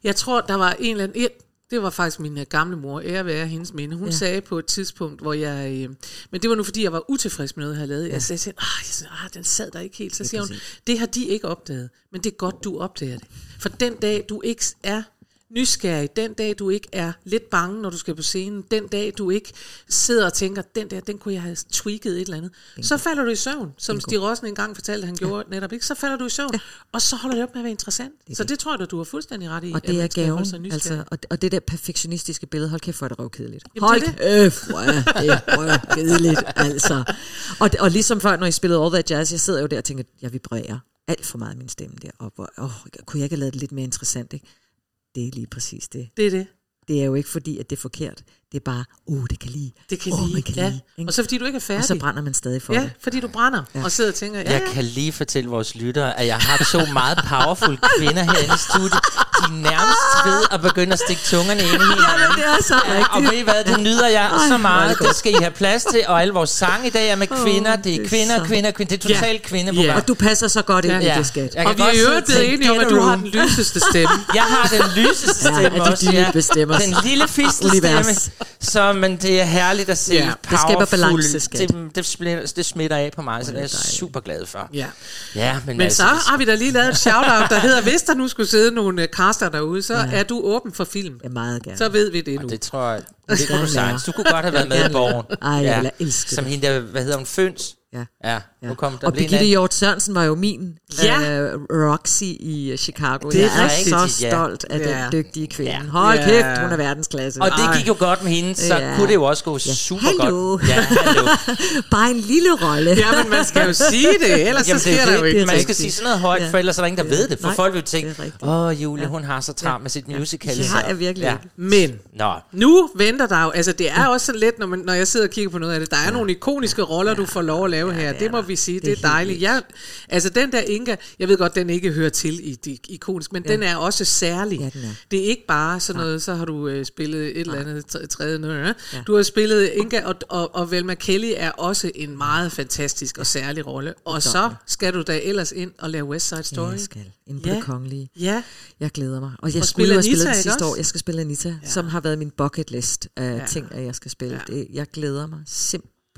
S2: Jeg tror, der var en eller anden... et- Det var faktisk min øh, gamle mor, ære være hendes minde. Hun ja.
S5: Ja.
S2: sagde på et tidspunkt, hvor jeg... Øh, men det var nu, fordi jeg var utilfreds med noget, jeg havde lavet. Jeg sagde, til hende, ah, jeg ah, den sad der ikke helt. Så siger hun, det har de ikke opdaget. Men det er godt, du opdager det. For den dag, du ikke er nysgerrig, den dag, du ikke er lidt bange, når du skal på scenen, den dag, du ikke sidder og tænker, den der, den kunne jeg have tweaked et eller andet, så falder du i søvn, som Stig Rossen engang fortalte, han gjorde ja. netop ikke, så falder du i søvn, ja. og så holder det op med at være interessant. Det så det tror jeg, at du har fuldstændig ret i,
S5: Og det er gaven. Altså, og, og det der perfektionistiske billede, hold kæft, hvor er det røvkedeligt.
S2: Jamen,
S5: Hold
S2: det
S5: kæft, hvor er det røvkedeligt, altså. Og, og ligesom før, når jeg spillede All That Jazz, jeg sidder jo der og tænker, jeg vibrerer alt for meget min stemme der. Og hvor, åh, kunne jeg ikke have lavet det lidt mere interessant, ikke? Det er lige præcis det.
S2: Det er det.
S5: Det er jo ikke fordi, at det er forkert. Det er bare, uh, det kan lide.
S2: Det kan
S5: Åh,
S2: lide.
S5: man kan
S2: ja.
S5: lide. Ikke?
S2: Og så fordi du ikke er færdig.
S5: Og så brænder man stadig for
S2: Ja,
S5: det.
S2: fordi du brænder ja. og sidder og tænker, ja,
S1: Jeg
S2: ja.
S1: kan lige fortælle vores lyttere, at jeg har to meget powerful kvinder herinde i studiet. De er nærmest ved at begynde at stikke tungerne ind i hinanden.
S5: det er så
S1: Ja, og ved I hvad, det nyder jeg
S5: Ej,
S1: så meget.
S5: det
S1: skal I have plads til, og alle vores sange i dag er med kvinder. Det
S5: det
S1: er
S5: er
S1: kvinder, kvinder, kvinder. Det er totalt kvindeprogram.
S2: Ja.
S5: Og du passer så godt ind
S2: Ja.
S5: i
S1: Ja.
S5: det, skat.
S2: Og vi er
S1: og
S2: blevet enige om, at
S1: "Get
S2: du har
S1: room."
S2: den lyseste stemme.
S1: Jeg har den lyseste
S5: Ja,
S1: stemme
S5: af de
S1: også, ja.
S5: bestemmer.
S1: Den lille fistelstemme.
S5: Univers.
S1: Så, men det er herligt at se
S2: Ja,
S1: ja,
S5: det skaber balance, skat.
S1: Det, det, smitter, det smitter af på mig, så det er jeg super glad for.
S2: Ja.
S1: Ja, men,
S2: Men
S1: altså,
S2: så har vi da lige lavet et shout-out, der hedder, hvis der nu skulle sidde nogle øh, caster derude, så er du åben for film.
S5: Ja, meget gerne.
S2: Så ved vi det nu.
S1: det tror jeg, det kunne du sagtens. Du kunne godt have været med i borgen.
S5: Ej, jeg ville elske
S1: Som hende der, hvad hedder hun, Føns?
S5: Ja.
S1: Ja, nu kom der
S5: og Birgitte Hjort Sørensen var jo min
S2: Ja.
S5: øh, Roxy i øh, Chicago.
S2: Det er
S5: jeg er
S1: rigtigt,
S5: så
S1: ja.
S5: stolt af
S2: Ja.
S5: den dygtige kvinde.
S1: Ja.
S5: Hold
S2: Ja.
S5: kæft, hun er verdensklasse.
S1: Og det gik jo godt med hende, så
S5: Ja.
S1: kunne det jo også gå super
S5: Hallo.
S1: godt. Ja, hallo.
S5: Bare en lille rolle.
S2: Ja, men man skal jo sige det, ellers så
S1: Jamen,
S2: sker
S1: det er
S2: der jo
S1: det.
S2: ikke.
S1: Man
S5: rigtigt.
S1: skal sige sådan noget højt,
S5: Ja.
S1: for ellers er der ingen, der ved det. For
S5: Nej,
S1: folk vil
S5: det
S1: tænke, åh, Julie, hun har så travlt med sit musical.
S5: Det har jeg virkelig
S1: Ja.
S5: ikke.
S2: Men
S1: Nå,
S2: nu venter der jo, altså det er også så let, når, man, når jeg sidder og kigger på noget af det, der er nogle ikoniske roller, du får lov at lave her, det må vi sige, det er
S5: helt
S2: dejligt. Jeg, altså den der Inga, jeg ved godt, den ikke hører til i de ikoniske, men den er også særlig.
S5: Ja, den er.
S2: Det er ikke bare sådan noget, så har du øh, spillet et eller andet tr- tredje noget. Ja. Du har spillet Inga, og, og, og Velma Kelly er også en meget fantastisk og særlig rolle. Og så skal du da ellers ind og lave West Side Story.
S5: Ja, jeg skal. Inden på
S2: Ja.
S5: det kongelige.
S2: Ja,
S5: Jeg glæder mig. Og jeg
S2: Og
S5: skulle
S2: spille
S5: jo have spillet
S2: Anita,
S5: det sidste år. Jeg skal spille Anita, ja. som har været min bucket list af
S2: Ja.
S5: ja. ting, at jeg skal spille.
S2: Ja.
S5: Ja. Det, jeg glæder mig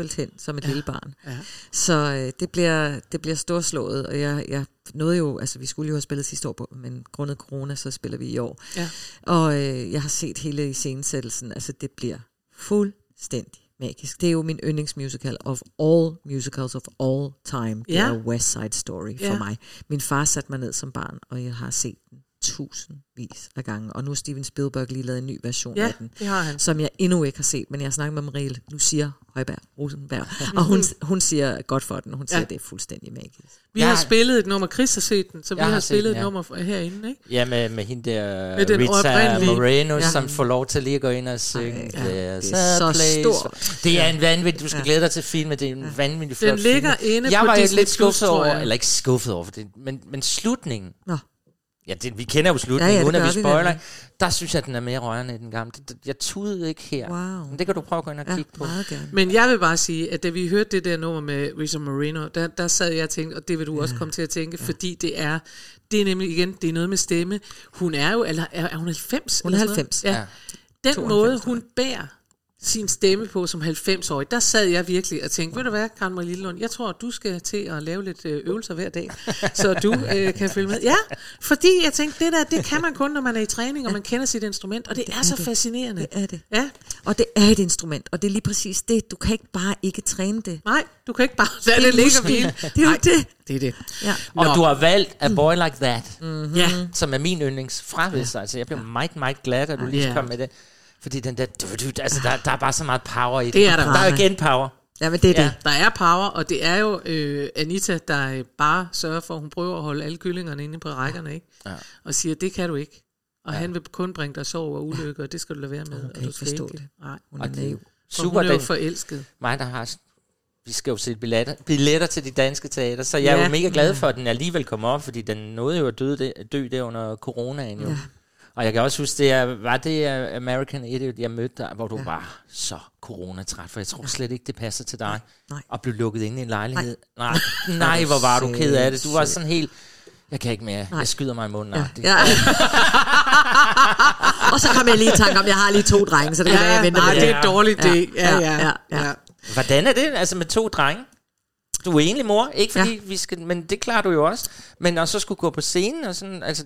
S5: simpelthen som et ja. lille barn.
S2: Ja.
S5: Så øh, det, bliver, det bliver storslået, og jeg, jeg nåede jo, altså vi skulle jo have spillet sidste år, på, men grundet corona, så spiller vi i år.
S2: Ja.
S5: Og øh, jeg har set hele iscenesættelsen, altså det bliver fuldstændig magisk. Det er jo min yndlingsmusical of all musicals of all time. Det
S2: Ja.
S5: er West Side Story for
S2: Ja.
S5: mig. Min far satte mig ned som barn, og jeg har set den tusindvis af gange, og nu har Steven Spielberg lige lavet en ny version
S2: Ja,
S5: af den,
S2: det har han.
S5: som jeg endnu ikke har set, men jeg har snakket med Marie, nu siger Højberg, Rosenberg, og hun, hun siger godt for den, hun siger,
S2: Ja.
S5: ja. det er fuldstændig magisk.
S2: Vi
S1: Jeg
S2: har spillet et nummer, Chris har set den, så vi
S1: Jeg
S2: har,
S1: har
S2: spillet
S1: den,
S2: et
S1: ja.
S2: nummer fra- herinde, ikke?
S1: Ja, med, med hende der
S2: Med den
S1: Rita Moreno,
S5: Ja.
S1: ja. som får lov til lige at gå ind og synge.
S5: ja, det er så
S1: place
S5: stort.
S1: Det er en vanvittig, du skal glæde dig til filmen, det er en vanvittig flot
S2: Den ligger
S1: film.
S2: inde
S1: jeg
S2: på
S1: var
S2: Disney
S1: lidt skuffet over,
S2: jeg.
S1: eller ikke skuffet over, for det, men, men slutningen,
S5: Nå.
S1: Ja, det, vi kender jo slutningen,
S5: Ja, ja, det
S1: uden at vi spoiler,
S5: nemlig.
S1: der synes jeg, at den er mere rørende end den gamle. Det- det- Jeg tudede ikke her.
S5: Wow.
S1: Men det kan du prøve at gå ind og
S5: Ja,
S1: kigge på.
S5: meget gerne.
S2: Men jeg vil bare sige, at da vi hørte det der nummer med Rita Moreno, der, der sad jeg og tænkte, og det vil du også komme til at tænke, ja. fordi det er, det er nemlig igen, det er noget med stemme. Hun er jo, eller er, er hun 90?
S5: Hun er
S2: eller sådan
S5: 90.
S2: noget? Ja.
S1: Ja.
S2: Den
S5: 92,
S2: måde, hun bærer sin stemme på som 90-årig, der sad jeg virkelig og tænkte, ved du hvad, Karen Marie Lillelund, jeg tror, du skal til at lave lidt øh, øvelser hver dag, så du øh, kan følge med. Ja, fordi jeg tænkte, det der, det kan man kun, når man er i træning, og man kender sit instrument, og det, det er,
S5: er
S2: så
S5: det.
S2: fascinerende.
S5: Det er det.
S2: Ja,
S5: Og det er et instrument, og det er lige præcis det. Du kan ikke bare ikke træne det.
S2: nej, du kan ikke bare lade
S5: Det
S2: det ligge hvile.
S5: Det er jo
S2: Nej,
S5: det.
S2: Det er det.
S5: Ja.
S1: Og
S2: Nå.
S1: du har valgt A Boy Like That,
S5: Mm.
S2: Ja,
S1: som er min yndlings fra ja. Altså, jeg blev meget, meget glad, da du lige
S2: Ja.
S1: kom med det. Fordi den der, altså, der, der er bare så meget power i det.
S2: Det er der.
S1: Der er igen power.
S5: Ja, men det er
S2: ja,
S5: det.
S2: der er power, og det er jo øh, Anita, der bare sørger for, at hun prøver at holde alle kyllingerne inde på rækkerne, ikke?
S1: Ja.
S2: Og siger, det kan du ikke. Og ja. han vil kun bringe dig sorg og ulykke, og det skal du lade være med.
S5: kan
S2: og du
S5: ikke
S2: skal
S5: forstå
S2: ikke.
S5: det.
S2: Nej,
S5: Hun er
S1: Og
S5: naiv.
S1: Super,
S2: hun er jo forelsket.
S1: mig der har... Vi skal jo se billetter, billetter til de danske teater, så jeg er
S2: Ja.
S1: jo mega glad for, at den alligevel kom op, fordi den nåede jo at dø, dø der under coronaen jo. Ja. Og jeg kan også huske, det er, var det uh, American Idiot, jeg mødte dig, hvor du ja. var så coronatræt, for jeg tror slet ikke, det passer til dig.
S5: Nej.
S1: At blive lukket inde i en lejlighed. Nej, nej, nej hvor var du ked af det. Du var sådan helt, jeg kan ikke mere, jeg skyder mig i munden. Ja.
S5: Ja. og så kom jeg lige i tanke om, jeg har lige to drenge, så det kan være, jeg venter
S2: nej,
S5: med
S2: det
S5: det.
S2: er en dårlig idé. Ja, ja, ja.
S5: ja.
S2: ja.
S1: Hvordan er det, altså med to drenge? Du er egentlig mor, ikke fordi
S5: Ja.
S1: vi skal, men det klarer du jo også. Men at så skulle gå på scenen og sådan, altså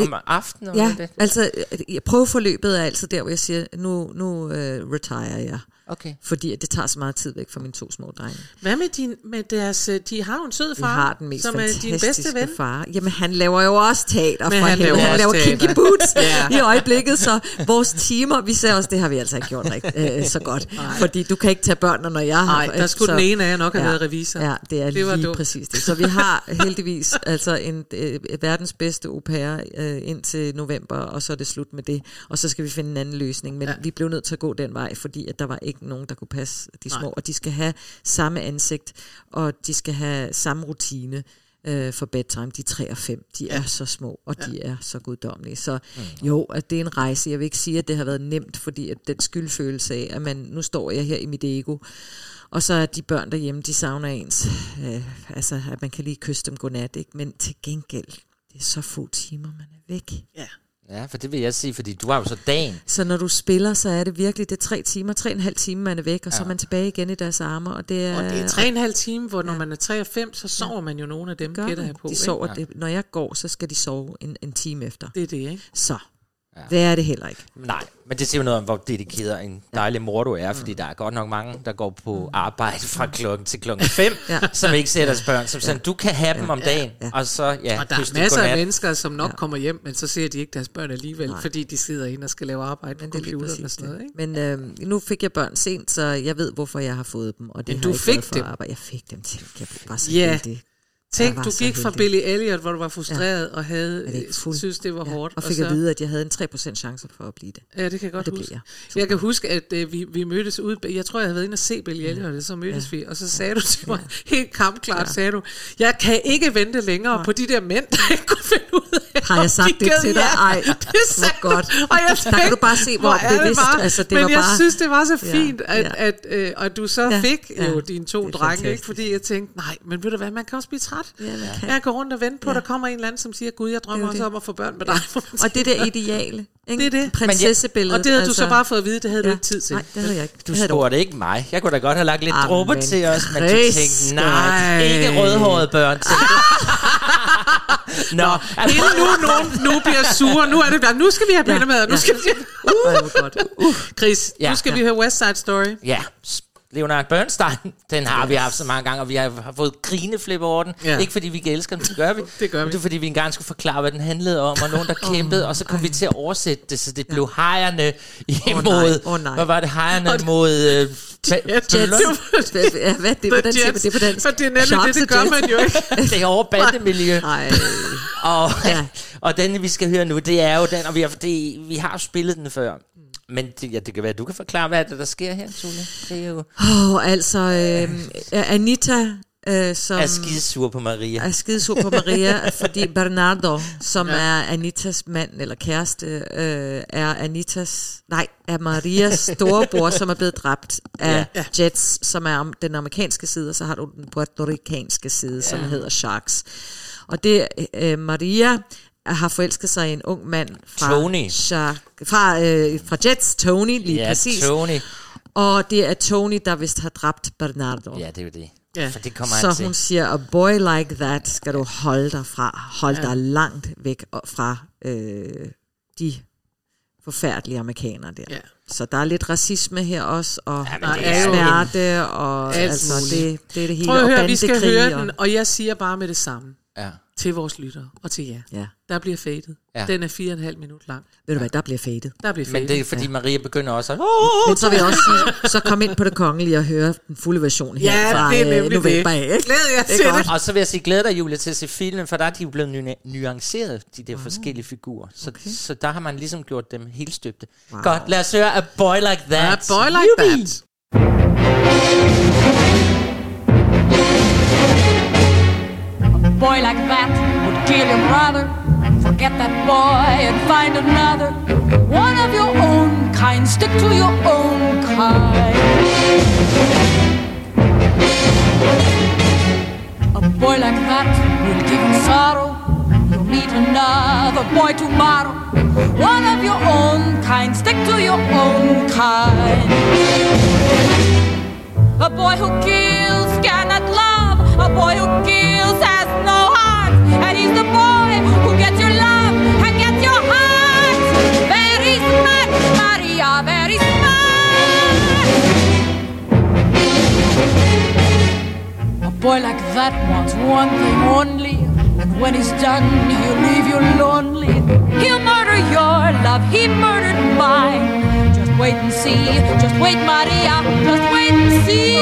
S1: om aftenen og
S5: Ja,
S1: det.
S5: altså øh, prøveforløbet er altid der, hvor jeg siger, nu, nu uh, retire jeg.
S1: Okay.
S5: Fordi det tager så meget tid væk fra mine to små drenge.
S2: Hvad med, din, med deres... øh, De har jo en sød far,
S5: har den mest
S2: som er din bedste ven.
S5: far. Jamen, han laver jo også teater
S2: Men
S5: for
S2: han laver
S5: Han laver
S2: teater.
S5: kinky boots
S2: Ja.
S5: i øjeblikket, så vores timer, vi ser også, det har vi altså ikke gjort rigt, øh, så godt. Fordi du kan ikke tage børnene, når jeg har...
S2: Nej, der skulle
S5: så-
S2: den ene af jer nok have været revisor.
S5: Ja, det er
S2: Det
S5: lige
S2: dumt.
S5: præcis det. Så vi har heldigvis altså en øh, verdens bedste au pair øh, indtil november, og så er det slut med det. Og så skal vi finde en anden løsning. Men
S2: Ja.
S5: ja. vi blev nødt til at gå den vej, fordi at der var ikke nogen, der kunne passe de små.
S2: Nej.
S5: Og de skal have samme ansigt, og de skal have samme rutine øh, for bedtime. De er 3 og 5. De
S2: Ja.
S5: er så små, og de er så guddommelige. Så jo, at det er en rejse. Jeg vil ikke sige, at det har været nemt, fordi at den skyldfølelse af, at man, nu står jeg her i mit ego, og så er de børn derhjemme, de savner ens. Øh, altså, at man kan lige kysse dem godnat, ikke? Men til gengæld, det er så få timer, man er væk.
S2: Ja.
S1: Ja, for det vil jeg sige, fordi du har jo så dagen.
S5: Så når du spiller, så er det virkelig, det er tre timer, tre og en halv time, man er væk, og ja. så er man tilbage igen i deres arme, og det er...
S2: Og det er tre og en halv time, hvor når man er 3 og 5, så sover man jo nogle af dem,
S5: gør
S2: gætter jeg på.
S5: de sover, det, når jeg går, så skal de sove en, en time efter.
S2: Det er det, ikke?
S5: Så, ja. det er det heller ikke.
S1: Nej, men det siger jo noget om, hvor dedikeret en dejlig mor du er, fordi der er godt nok mange, der går på arbejde fra klokken til klokken 5,
S5: Ja.
S1: som ikke ser deres børn. Som sådan, du kan have dem om dagen,
S5: Ja.
S1: og så, ja,
S2: Og der er
S1: dem
S2: masser af mennesker, som nok kommer hjem, men så ser de ikke deres børn alligevel,
S5: Nej.
S2: fordi de sidder inde og skal lave arbejde
S5: Men det er
S2: computeren og sådan noget. Ikke?
S5: Men øh, nu fik jeg børn sent, så jeg ved, hvorfor jeg har fået dem. Og det
S2: Men
S5: har
S2: du fik
S5: været for
S2: dem?
S5: Arbejde. Jeg fik dem til. Jeg var så
S2: Ja.
S5: heldig.
S2: Tænk,
S5: var
S2: du gik fra. Billy Elliot, hvor du var frustreret og havde,
S5: det fuld?
S2: synes, det var hårdt.
S5: Og fik
S2: så,
S5: at vide, at jeg havde en 3% chance for at blive det.
S2: Ja, det kan jeg godt
S5: det
S2: huske.
S5: jeg.
S2: Jeg kan huske, at øh, vi, vi mødtes ude. Jeg tror, jeg havde været inde og se Billy Elliot, og så mødtes vi. Og så sagde du til mig, helt kampklart, sagde du, jeg kan ikke vente længere på de der mænd, der ikke kunne finde ud af
S5: Har jeg sagt
S2: de
S5: det til dig?
S2: jer."
S5: Ej,
S2: det sagde
S5: hvor godt.
S2: Og jeg
S5: Der kan du bare se, hvor
S2: er det
S5: bevidst-
S2: bare-
S5: altså, det
S2: Men
S5: var
S2: jeg
S5: bare-
S2: synes, det var så
S5: Ja,
S2: fint, at,
S5: ja.
S2: at, øh, at du så
S5: Ja,
S2: fik jo
S5: ja.
S2: dine to
S5: Det
S2: drenge, ikke? fordi jeg tænkte, nej, men ved du hvad, man kan også blive træt.
S5: Ja, man kan.
S2: Jeg går rundt og vente på, at
S5: Ja.
S2: der kommer en eller anden, som siger, gud, jeg drømmer
S5: Det er
S2: også
S5: det.
S2: om at få børn med dig.
S5: Og det der ideale. Ikke?
S2: Det er det.
S5: Prinsessebilledet.
S2: Og det havde du så bare fået at vide, det havde du
S5: ja.
S2: ikke tid til.
S5: Nej, det havde jeg ikke.
S1: Du spurgte ikke mig. Jeg kunne da godt have lagt lidt
S5: Amen,
S1: dråber til os, men du tænkte, nej, ikke rødhårede børn. du. Nå, altså,
S2: Inden nu nogen nu bliver sure, nu er det bare, nu skal vi have
S5: Ja,
S2: bællemad, nu
S5: ja.
S2: skal vi
S5: hvor godt.
S2: Chris,
S1: Ja.
S2: nu skal vi høre West Side Story.
S1: ja, Leonard Bernstein, den har vi haft så mange gange, og vi har, fået grineflip over den.
S2: Ja.
S1: Ikke fordi vi ikke elsker den, det gør vi.
S2: Det gør vi.
S1: Men det er fordi, vi engang skulle forklare, hvad den handlede om, og nogen, der kæmpede, og så kom vi til at oversætte det, så det blev hejerne imod...
S5: Åh, nej.
S1: Hvad var det? Hejerne mod... Ba-
S2: Jets.
S1: ballon-
S5: Ja, hvad, det er den tid,
S2: Jets.
S5: det på den.
S2: For det er nemlig det, det gør man jo ikke.
S1: det er over bandemiljø.
S5: Nej,
S1: Og,
S5: Ja.
S1: ja. og den, vi skal høre nu, det er jo den, og vi har, det, vi har spillet den før. Men det, ja, det kan være, du kan forklare, hvad er det, der sker her, Tule? Det er jo...
S5: oh, altså øh, Anita, øh, som
S1: er skidesur på Maria.
S5: er skidesur på Maria, fordi Bernardo, som ja. er Anitas mand eller kæreste, øh, er Anitas, nej, er Marias storebror, som er blevet dræbt af ja. Jets, som er om den amerikanske side, og så har du den puertoricanske side, ja. som hedder Sharks. Og det øh, Maria har forelsket sig i en ung mand fra
S1: Tony.
S5: Shark, fra, øh, fra Jets, Tony, lige
S1: Ja,
S5: præcis.
S1: Tony.
S5: Og det er Tony, der vist har dræbt Bernardo.
S1: Ja, det er jo det.
S2: Ja.
S1: For det kommer han
S5: Så
S1: til.
S5: hun siger, a boy like that skal du holde dig fra. Hold ja. dig langt væk og- fra øh, de forfærdelige amerikanere der.
S2: Ja.
S5: Så der er lidt racisme her også, og
S1: Ja, det
S2: er
S5: smerte, og
S2: alt
S5: altså, det, det er det hele.
S2: Prøv at
S5: og
S2: høre, vi skal høre
S5: og-
S2: den, og jeg siger bare med det samme
S1: Ja.
S2: Til vores lyttere og til jer.
S5: Ja.
S2: Der bliver fadet.
S1: Ja.
S2: Den er fire og en halv minut lang.
S5: Ved du hvad, der bliver fadet.
S2: Der bliver
S1: Men
S2: fadet.
S1: det er fordi Maria begynder også at...
S5: Men så vil jeg også sige, så kom ind på det kongelige og høre den fulde version her
S2: Ja,
S5: fra
S2: det er
S5: øh, november
S2: det.
S5: af.
S2: Glæder jeg til det.
S1: Og så vil jeg sige, glæder dig, Julia, til at se filmen, for der er de jo blevet nu- nuanceret, de der forskellige figurer. Så, okay. så der har man ligesom gjort dem helt støbte. Wow. Godt, lad os høre A Boy Like That.
S2: A boy like
S1: Jubi!
S2: that.
S4: Boy like that would kill your brother. Forget that boy and find another. One of your own kind. Stick to your own kind. A boy like that will give him sorrow. You'll meet another boy tomorrow. One of your own kind. Stick to your own kind. A boy who kills cannot love. A boy who kills Very smart. A boy like that wants one thing only. And when he's done, he'll leave you lonely. He'll murder your love, he murdered mine. Just wait and see, just wait, Maria, just wait and see.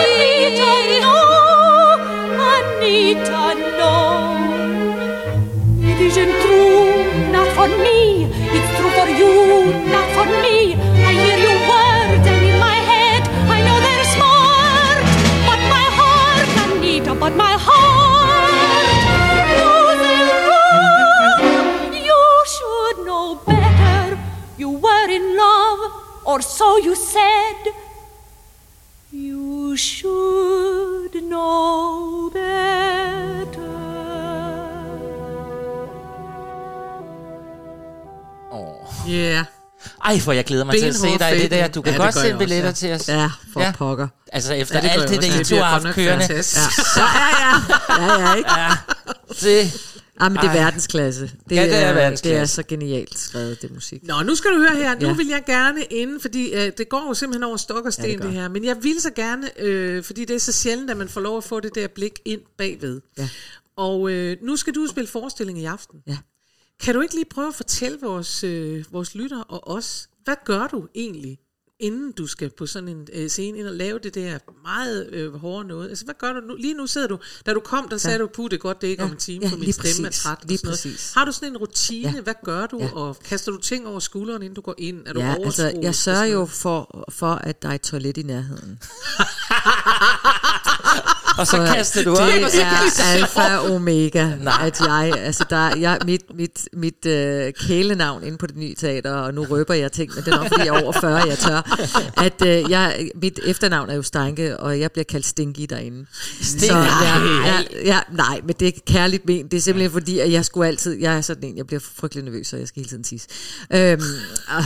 S4: Anita, no, Anita, no. It isn't true, not for me. It's true for you, not for me. I hear your words and in my head I know they're smart. But my heart, Anita, but my heart knows they're wrong. You should know better. You were in love, or so you said. You should know better.
S2: Yeah.
S1: Ej, hvor jeg glæder mig til at se
S2: Benhård
S1: dig i det der. Du kan
S2: Ja,
S1: ja,
S2: det
S1: godt
S2: gør
S1: se
S2: jeg
S1: billetter
S2: også,
S1: til os.
S5: Ja, for
S1: Ja.
S5: pokker.
S1: Altså efter
S2: Ja, det
S1: alt det, der I
S2: Det
S1: to har haft kørende.
S2: fantastisk.
S5: Ja, ja, ja. ja, ja ikke?
S1: Det,
S5: Ah, men det er verdensklasse. Det,
S1: Ja, det er
S5: det er
S1: verdensklasse.
S5: så genialt skrevet, det musik.
S2: Nå, nu skal du høre her. Nu
S5: Ja.
S2: vil jeg gerne inden, fordi øh, det går jo simpelthen over stok og sten,
S5: Ja,
S2: ja,
S5: det
S2: det, det her. Men jeg vil så gerne, øh, fordi det er så sjældent, at man får lov at få det der blik ind bagved.
S5: Ja.
S2: Og øh, nu skal du spille forestilling i aften.
S5: Ja.
S2: Kan du ikke lige prøve at fortælle vores, øh, vores lyttere og os, hvad gør du egentlig, inden du skal på sådan en øh, scene ind og lave det der meget øh, hårde noget? Altså, hvad gør du nu? Lige nu sidder du, da du kom, der sagde du, puh, det er godt, det er ikke
S5: Ja,
S2: om en time,
S5: ja,
S2: for min stemme er
S5: præcis.
S2: træt. og
S5: Lige
S2: noget.
S5: præcis.
S2: Har du sådan en rutine?
S5: Ja.
S2: Hvad gør du?
S5: Ja.
S2: Og kaster du ting over skulderen, inden du går ind? Er du
S5: Ja, altså, jeg sørger jo for, for, at der er et toilet i nærheden.
S1: og så kaster du op, og
S5: Det er alfa og omega, at jeg, altså der, jeg, mit, mit, mit øh, kælenavn inde på det nye teater, og nu røber jeg ting, men det er nok fordi jeg er over 40, jeg tør, at øh, jeg, mit efternavn er jo Steinke, og jeg bliver kaldt Stinky derinde.
S1: Stinky?
S5: Så, ja,
S1: Nej.
S5: ja, ja, nej, men det er kærligt ment. Det er simpelthen fordi, at jeg skulle altid, jeg er sådan en, jeg bliver frygtelig nervøs, så jeg skal hele tiden tisse. Øhm, og,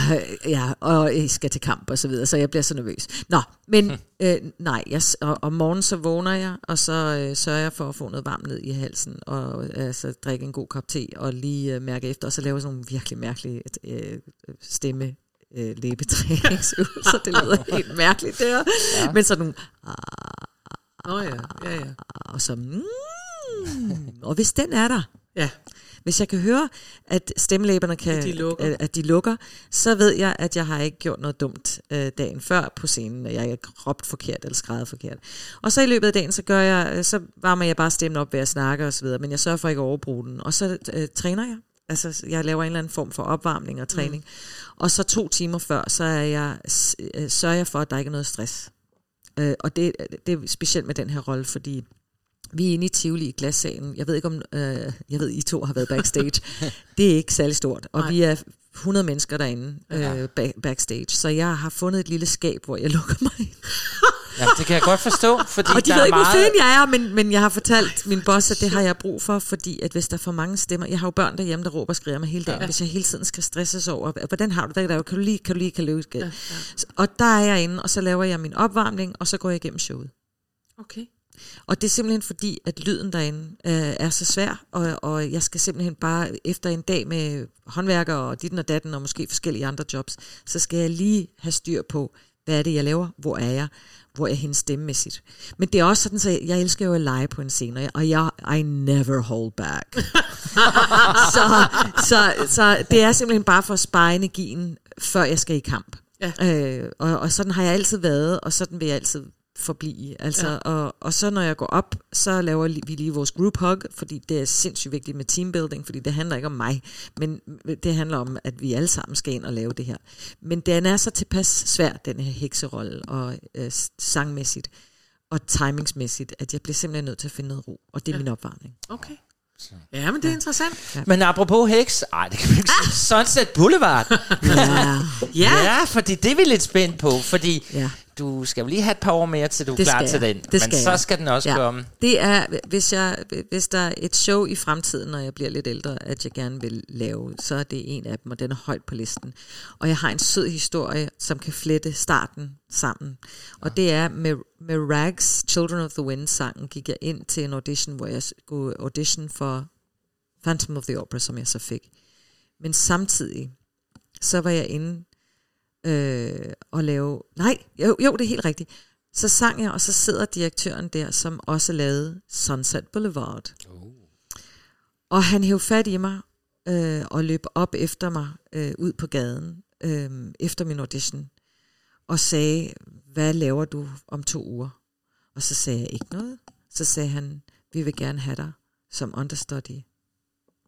S5: ja, og jeg skal til kamp og så videre, så jeg bliver så nervøs. Nå, men øh, nej, jeg, og, om morgenen så vågner jeg, og så øh, sørger jeg for at få noget varmt ned i halsen, og altså, drikke en god kop te, og lige øh, mærke efter, og så laver jeg sådan nogle virkelig mærkelige øh, stemme øh, læbetræningsøvelser. Det lyder helt mærkeligt der. Ja. Men sådan nogle,
S2: Nå ja, ja, ja.
S5: og så, mm, og hvis den er der,
S2: Ja,
S5: hvis jeg kan høre, at stemmelæberne kan,
S2: At de lukker.
S5: At, at de lukker, så ved jeg, at jeg har ikke gjort noget dumt øh, dagen før på scenen, og jeg ikke har råbt forkert eller skrevet forkert. Og så i løbet af dagen, så gør jeg, øh, så varmer jeg bare stemmen op ved at snakke videre, men jeg sørger for ikke at overbruge den. Og så øh, træner jeg. Altså, jeg laver en eller anden form for opvarmning og træning. Mm. Og så to timer før, så er jeg, øh, sørger jeg for, at der ikke er noget stress. Øh, og det, det er specielt med den her rolle, fordi vi er inde i Tivoli i glassalen. Jeg ved ikke om, øh, jeg ved, I to har været backstage. det er ikke særlig stort, og
S2: Nej.
S5: vi er 100 mennesker derinde øh, back, backstage. Så jeg har fundet et lille skab, hvor jeg lukker mig ind.
S1: Ja, det kan jeg godt forstå, fordi
S5: Og de
S1: der
S5: ved
S1: er
S5: ikke, hvor
S1: meget...
S5: fanden jeg er, men, men jeg har fortalt min boss, at det har jeg brug for, fordi at hvis der er for mange stemmer, jeg har jo børn derhjemme, der råber og skriger mig hele dagen, ja. hvis jeg hele tiden skal stresses over, hvordan har du det, der kan du lige, kan du lige, kan du lige, ja, ja. Og der er jeg inde, og så laver jeg min opvarmning, og så går jeg igennem showet.
S2: okay.
S5: Og det er simpelthen fordi, at lyden derinde øh, er så svær, og, og jeg skal simpelthen bare, efter en dag med håndværker og ditten og datten, og måske forskellige andre jobs, så skal jeg lige have styr på, hvad er det, jeg laver, hvor er jeg, hvor er jeg hende stemmemæssigt. Men det er også sådan, så jeg, elsker jo at lege på en scene, og jeg, og jeg I never hold back. så, så, så det er simpelthen bare for at spare energien, før jeg skal i kamp.
S2: Ja.
S5: Øh, og, og sådan har jeg altid været, og sådan vil jeg altid forblive. Altså, ja. og, og så når jeg går op, så laver vi lige vores group hug, fordi det er sindssygt vigtigt med teambuilding, fordi det handler ikke om mig, men det handler om, at vi alle sammen skal ind og lave det her. Men den er så tilpas svær, den her hekserolle, og øh, sangmæssigt, og timingsmæssigt, at jeg bliver simpelthen nødt til at finde noget ro, og det er ja. min opvarmning.
S2: Okay. Ja, men det er interessant.
S1: Men apropos heks, ej, det kan vi ikke sige. Sunset Boulevard.
S5: Ja.
S2: Ja,
S1: Ja, fordi det er vi lidt spændt på, fordi
S5: Ja.
S1: Du skal jo lige have et par år mere, til du er
S5: Det
S1: klar
S5: skal
S1: til den.
S5: Det
S1: Men
S5: skal
S1: så
S5: jeg.
S1: skal den også ja. komme.
S5: Det er, hvis, jeg, hvis der er et show i fremtiden, når jeg bliver lidt ældre, at jeg gerne vil lave, så er det en af dem, og den er højt på listen. Og jeg har en sød historie, som kan flette starten sammen. Og det er med, med Rags Children of the Wind-sangen, gik jeg ind til en audition, hvor jeg skulle audition for Phantom of the Opera, som jeg så fik. Men samtidig, så var jeg inde øh, og lave... Nej, jo, jo, det er helt rigtigt. Så sang jeg, og så sidder direktøren der, som også lavede Sunset Boulevard. Og han hævde fat i mig øh, og løb op efter mig øh, ud på gaden øh, efter min audition og sagde, hvad laver du om to uger? Og så sagde jeg ikke noget. Så sagde han, vi vil gerne have dig som understudy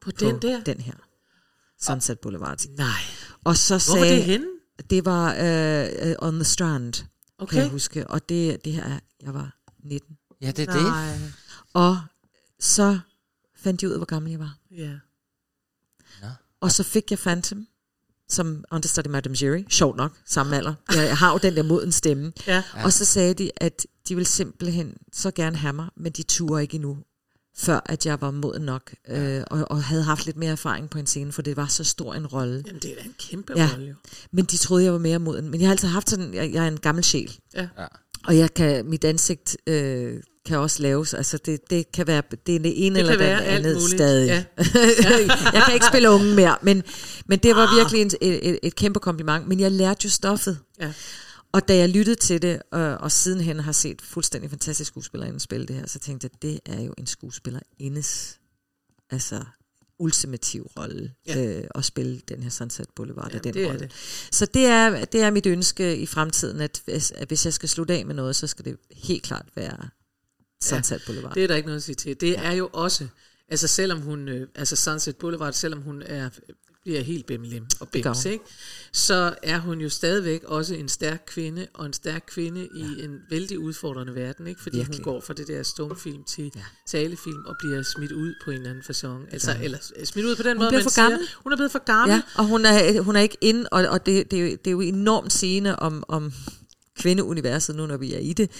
S2: på
S5: på
S2: den der.
S5: den her. Sunset Boulevard.
S2: Nej.
S5: Og så
S2: Hvor var
S5: sagde,
S2: det henne?
S5: Det var øh, øh, On the Strand, okay. kan jeg huske. Og det, det her, er- jeg var 19.
S1: Ja, det er det.
S2: Nej.
S5: Og så fandt jeg ud af, hvor gammel jeg var.
S2: Ja.
S5: Og så fik jeg Phantom, som understudy Madame Jerry. Sjovt nok, samme alder. Jeg, har jo den der moden stemme.
S2: Ja.
S5: Og så sagde de, at de ville simpelthen så gerne have mig, men de turde ikke endnu, før at jeg var moden nok, øh, og, og havde haft lidt mere erfaring på en scene, for det var så stor en rolle.
S2: Jamen, det er en kæmpe
S5: Ja.
S2: rolle, jo.
S5: Men de troede, jeg var mere moden. Men jeg har altid haft sådan, jeg, jeg er en gammel sjæl.
S2: Ja.
S5: Og jeg kan, mit ansigt øh, kan også laves, altså det, det kan være det, er det ene
S2: Det
S5: eller
S2: kan
S5: det
S2: være alt
S5: andet
S2: muligt.
S5: stadig.
S2: Ja.
S5: jeg kan ikke spille unge mere, men, men det var virkelig en, et, et, et kæmpe kompliment. Men jeg lærte jo stoffet.
S2: Ja.
S5: Og da jeg lyttede til det, og, og sidenhen har set fuldstændig fantastisk skuespillerinde spille det her, så tænkte jeg, det er jo en skuespillerindes altså ultimativ rolle
S2: Ja.
S5: ja. øh, at spille den her Sunset Boulevard
S2: Jamen,
S5: den
S2: det
S5: rolle.
S2: det.
S5: Så det er, det er mit ønske i fremtiden, at hvis, at hvis jeg skal slutte af med noget, så skal det helt klart være Sunset Boulevard.
S2: Det er der ikke noget at sige til. Det er jo også, altså selvom hun, øh, altså Sunset Boulevard, selvom hun er, bliver helt bimmelim og bims,
S5: hun.
S2: ikke? så er hun jo stadigvæk også en stærk kvinde, og en stærk kvinde ja. i en vældig udfordrende verden, ikke? fordi
S5: Virkelig.
S2: hun går fra det der stumfilm til ja. Talefilm og bliver smidt ud på en eller anden façon. Altså, eller øh, smidt ud på den måde,
S5: bliver
S2: man
S5: for gammel.
S2: siger, hun er blevet for gammel.
S5: Ja, og hun er, hun er ikke ind, og, og det, det, er jo, det er jo enormt sigende om, om kvindeuniverset nu, når vi er i det,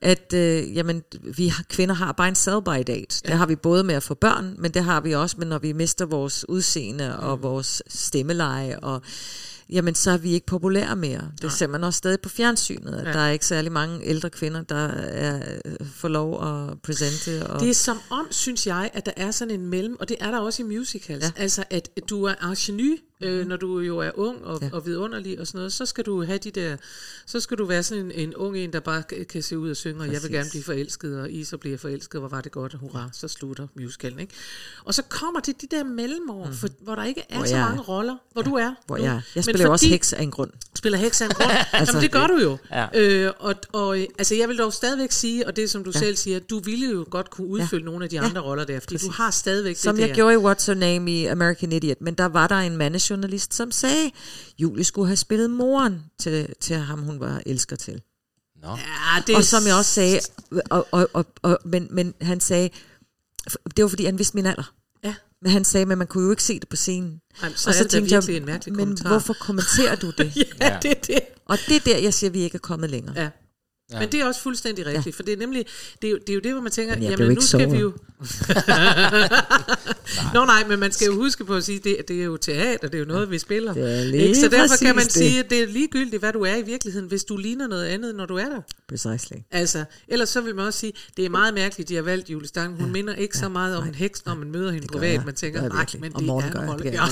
S5: at øh, jamen, vi har, kvinder har bare en sell-by date. Ja. Det har vi både med at få børn, men det har vi også med, når vi mister vores udseende mm. og vores stemmeleje, og jamen, så er vi ikke populære mere. Det ser man også stadig på fjernsynet, at
S2: Ja.
S5: der er ikke særlig mange ældre kvinder, der er, får lov at præsente. Og,
S2: Det er som om, synes jeg, at der er sådan en mellem, og det er der også i musicals. Ja. Altså, at du er ingenu, øh, når du jo er ung og, ja. og vidunderlig og sådan noget, så skal du have de der, så skal du være sådan en, en ung en, der bare kan- se ud og synge, og jeg vil
S5: Præcis.
S2: gerne blive forelsket, og I så bliver forelsket, hvor var det godt, hurra, så slutter musicalen, ikke? Og så kommer det de der mellemår, mm. for, hvor der ikke er
S5: Hvor
S2: så
S5: jeg er.
S2: mange roller, hvor du er
S5: Hvor
S2: nu.
S5: jeg, jeg
S2: Men
S5: spiller jo også heks af en grund.
S2: spiller heks af en grund. altså, Jamen, det gør du jo.
S1: Ja.
S2: Øh, og, og altså, jeg vil dog stadigvæk sige, og det som du ja. selv siger, du ville jo godt kunne udfylde ja. nogle af de andre roller der, fordi Præcis. du har stadigvæk
S5: Som
S2: det
S5: jeg
S2: der.
S5: gjorde i What's Her Name i American Idiot, men der var der en mandejournalist, som sagde, Julie skulle have spillet moren til, til ham, hun var elsker til.
S1: Nå.
S2: Ja, det
S5: Og som jeg også sagde, og, og, og, og, men, men han sagde, det var fordi han vidste min alder.
S2: Ja.
S5: Men han sagde, men man kunne jo ikke se det på scenen.
S2: Jamen, så er det da virkelig en
S5: men
S2: kommentar.
S5: hvorfor kommenterer du det?
S2: ja, ja, det er det.
S5: og det er der, jeg siger, at vi ikke er kommet længere.
S2: Ja. Ja. Men det er også fuldstændig rigtigt, ja. for det er nemlig, det er, jo, det er jo det, hvor man tænker,
S5: Men
S2: jamen nu skal vi jo... Nå nej, men man skal jo huske på at sige, det, det er jo teater, det er jo noget, vi spiller.
S5: Det er
S2: ikke? Så derfor kan man
S5: det.
S2: sige, at det er ligegyldigt, hvad du er i virkeligheden, hvis du ligner noget andet, når du er der.
S5: Precisely.
S2: Altså, ellers så vil man også sige, det er meget mærkeligt, de har valgt Julie Stang. Hun ja. minder ikke så meget om en heks, når man møder hende
S5: gør
S2: privat.
S5: jeg.
S2: Man tænker,
S5: Det
S2: nej, men det er en
S5: det.
S2: Ja.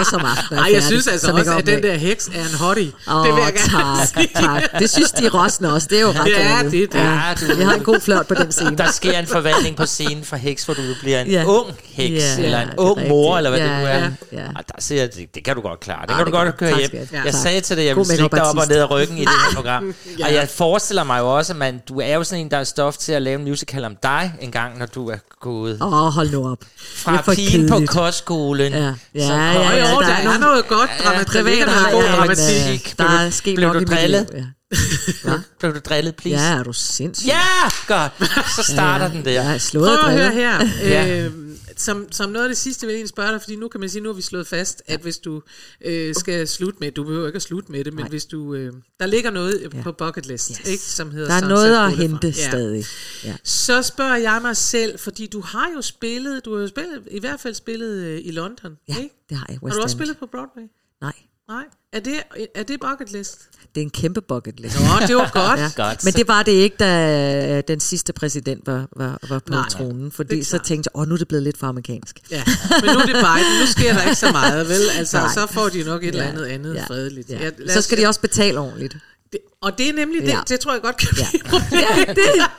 S5: Også om aftenen.
S2: Ej, jeg synes altså også, at den der heks er en hottie.
S5: Åh,
S2: det vil jeg gerne sige.
S5: Synes de rossene også. Det er jo ret
S2: Ja,
S5: dårligt.
S2: det det.
S1: Ja, du,
S5: Vi har en god flørt på den scene.
S1: der sker en forvandling på scenen fra heks, hvor du bliver en
S5: Ja.
S1: ung heks,
S5: Ja,
S1: eller
S5: ja,
S1: en ung mor, eller hvad
S5: Ja,
S1: det nu er.
S5: ja, ja.
S1: Og der siger jeg, det, det kan du godt klare. Det
S5: Ah,
S1: kan du
S5: det kan
S1: godt
S5: du.
S1: køre hjem.
S5: skat.
S1: Jeg sagde til dig, jeg
S5: God
S1: vil slikke dig op og ned ad ryggen i det her program. Og jeg forestiller mig jo også, at man, du er jo sådan en, der er stof til at lave en musical om dig en gang, når du er gået
S5: Åh, oh, hold nu op.
S1: fra pigen på kostskolen.
S5: Ja, ja, ja, ja, der
S2: der
S5: er
S2: noget godt dramatik. Der ligger noget god
S5: ja, men,
S2: dramatik.
S5: øh, der er sket nok
S1: du
S5: i mit liv, Ja.
S1: Blev du drillet, please?
S5: ja, er du sindssyg?
S1: Ja, godt. Så starter den der.
S5: Jeg er slået
S2: Prøv at høre her.
S1: Ja.
S2: Øh, som, som noget af det sidste vil jeg egentlig spørge dig, fordi nu kan man sige, nu har vi slået fast, at hvis du øh, skal slutte med, du behøver ikke at slutte med det, men
S5: Nej.
S2: hvis du, øh, der ligger noget
S5: Ja.
S2: på bucket list,
S5: Yes.
S2: ikke, som hedder
S5: Der er
S2: Sunset
S5: noget at hente
S2: Ja.
S5: stadig. Ja.
S2: Så spørger jeg mig selv, fordi du har jo spillet, du har jo spillet, i hvert fald spillet øh, i London,
S5: ja,
S2: ikke?
S5: det har jeg.
S2: Har
S5: West
S2: du også
S5: End.
S2: spillet på Broadway?
S5: Nej,
S2: Nej. Er det, er det bucket list?
S5: det er en kæmpe bucket list.
S2: Nå, det var godt.
S5: Ja.
S1: Godt.
S5: Men det var det ikke, da den sidste præsident var, var, var på
S2: Nej,
S5: tronen, fordi så tænkte jeg, åh, nu er det blevet lidt for amerikansk.
S2: Ja, men nu er det Biden, nu sker der ikke så meget, vel? Altså,
S5: Nej.
S2: så får de nok et eller
S5: Ja,
S2: andet andet
S5: ja,
S2: fredeligt.
S5: Ja.
S2: Ja,
S5: Så skal de også betale ordentligt.
S2: Det, og det er nemlig det,
S5: Ja.
S2: det tror jeg godt kan
S5: Ja.
S2: blive
S5: ja, det,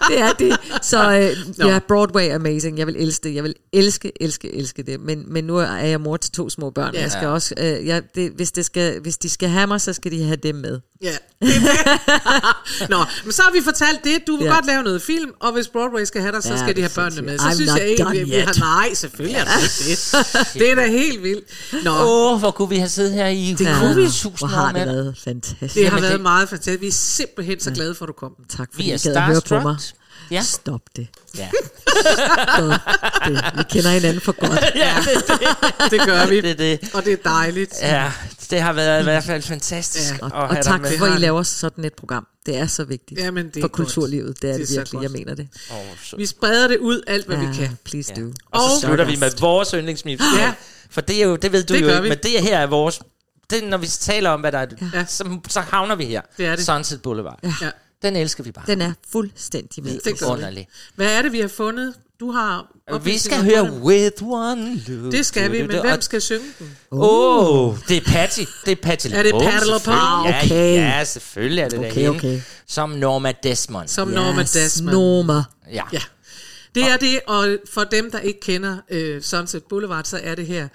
S5: det er det. Så øh, ja, Broadway amazing. Jeg vil elske det. Jeg vil elske, elske, elske det. Men, men nu er jeg mor til to små børn.
S2: Ja.
S5: Ja. Jeg skal også, øh, jeg, det, hvis, det skal, hvis de skal have mig, så skal de have dem med.
S2: Ja. det det. Nå, men så har vi fortalt det. Du vil
S5: Ja.
S2: godt lave noget film, og hvis Broadway skal have dig, så
S5: Ja,
S2: skal de
S5: det
S2: have børnene med. Så.
S5: I'm
S2: synes
S5: not
S2: jeg ikke,
S5: done
S2: vi, vi har... Nej, selvfølgelig er det ikke det. Det er da helt vildt. Nå,
S1: Åh, oh, hvor kunne vi have siddet her i
S2: Det kunne vi.
S5: Hvor har det været fantastisk.
S2: det har
S1: Jamen,
S2: været
S1: det-
S2: meget fantastisk. Vi simpelthen så glade for, at du kom.
S5: Tak fordi
S1: Vi er
S5: I gad at høre på mig.
S1: Ja.
S5: Stop det.
S1: Ja.
S5: Stop det. Vi kender hinanden for godt.
S1: ja, det, det,
S2: Det gør vi.
S1: det, det.
S2: Og det er dejligt.
S1: Ja, det har været i hvert fald fantastisk
S2: Ja.
S1: at
S5: Og,
S1: have
S5: og tak
S1: dig med.
S5: for, at I laver sådan et program. Det er så vigtigt
S2: Jamen, det er
S5: for
S2: godt.
S5: kulturlivet. Det er
S2: Det
S5: det,
S2: er
S5: virkelig. Jeg mener det.
S1: Oh, så.
S2: Vi spreder det ud alt, hvad vi kan.
S5: please do.
S1: Og så slutter vi med vores yndlingsmusical.
S2: Ja.
S1: For det er jo, det ved du
S2: Det
S1: jo ikke,
S2: vi.
S1: men det her er vores... Det, når vi taler om, hvad der er,
S2: Ja.
S1: så, så havner vi her.
S2: Det er det.
S1: Sunset Boulevard.
S2: Ja.
S1: Den elsker vi bare.
S5: Den er fuldstændig
S2: vi.
S1: Underlig.
S2: Hvad er det, vi har fundet? Du har...
S1: Vi skal høre. With One Look.
S2: Det skal vi, men hvem skal synge den?
S1: Åh, oh, det er Patty. Det er Patty
S2: Er det
S1: selvfølgelig.
S5: Ah, okay.
S1: Ja, ja, selvfølgelig er det
S5: Okay,
S1: der hende.
S5: okay.
S1: Som Norma Desmond.
S2: Som Norma Desmond.
S5: Norma.
S1: Ja.
S2: Ja. Det er det, og for dem, der ikke kender øh, Sunset Boulevard, så er det her,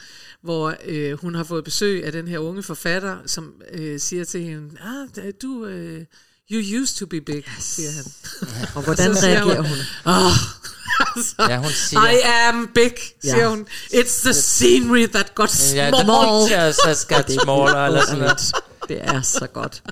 S2: hvor øh, hun har fået besøg af den her unge forfatter, som øh, siger til hende, ah, du, øh, you used to be big, siger han.
S5: Og hvordan
S2: Så
S5: reagerer
S2: hun,
S5: hun?
S2: Oh, altså,
S1: Ja, hun siger-
S2: I am big, siger
S5: Ja.
S2: hun. It's the scenery that got
S1: Ja,
S2: small.
S1: the pictures has got smaller, eller sådan noget.
S5: Det er så godt.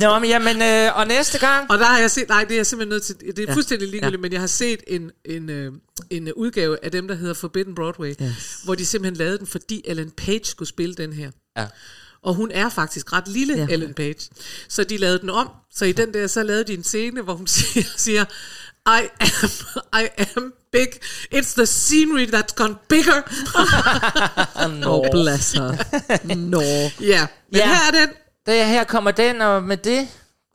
S1: Nå, men jamen, øh, og næste gang...
S2: Og der har jeg set, nej, det er jeg simpelthen nødt til, det er
S5: Ja.
S2: fuldstændig ligegyldigt,
S5: Ja.
S2: men jeg har set en, en, øh, en udgave af dem, der hedder Forbidden Broadway,
S5: Yes.
S2: hvor de simpelthen lavede den, fordi Ellen Page skulle spille den her.
S1: Ja.
S2: Og hun er faktisk ret lille,
S5: Ja.
S2: Ellen Page. Så de lavede den om. Så i den der, så lavede de en scene, hvor hun siger, siger I am, I am big. It's the scenery that's gone bigger.
S5: Oh, bless her. Nå.
S2: Ja, men
S1: Ja.
S2: her er den.
S1: Da her kommer den, og med det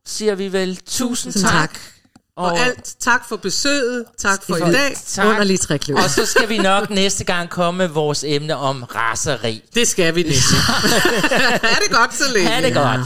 S1: siger vi vel tusind tak.
S5: tak.
S2: Og alt, tak for besøget, tak for i dag.
S6: Tak.
S5: Underlige trækløver.
S6: Og så skal vi nok næste gang komme med vores emne om raseri.
S2: Det skal vi næste. ha' det godt så længe.
S6: Ha' det godt.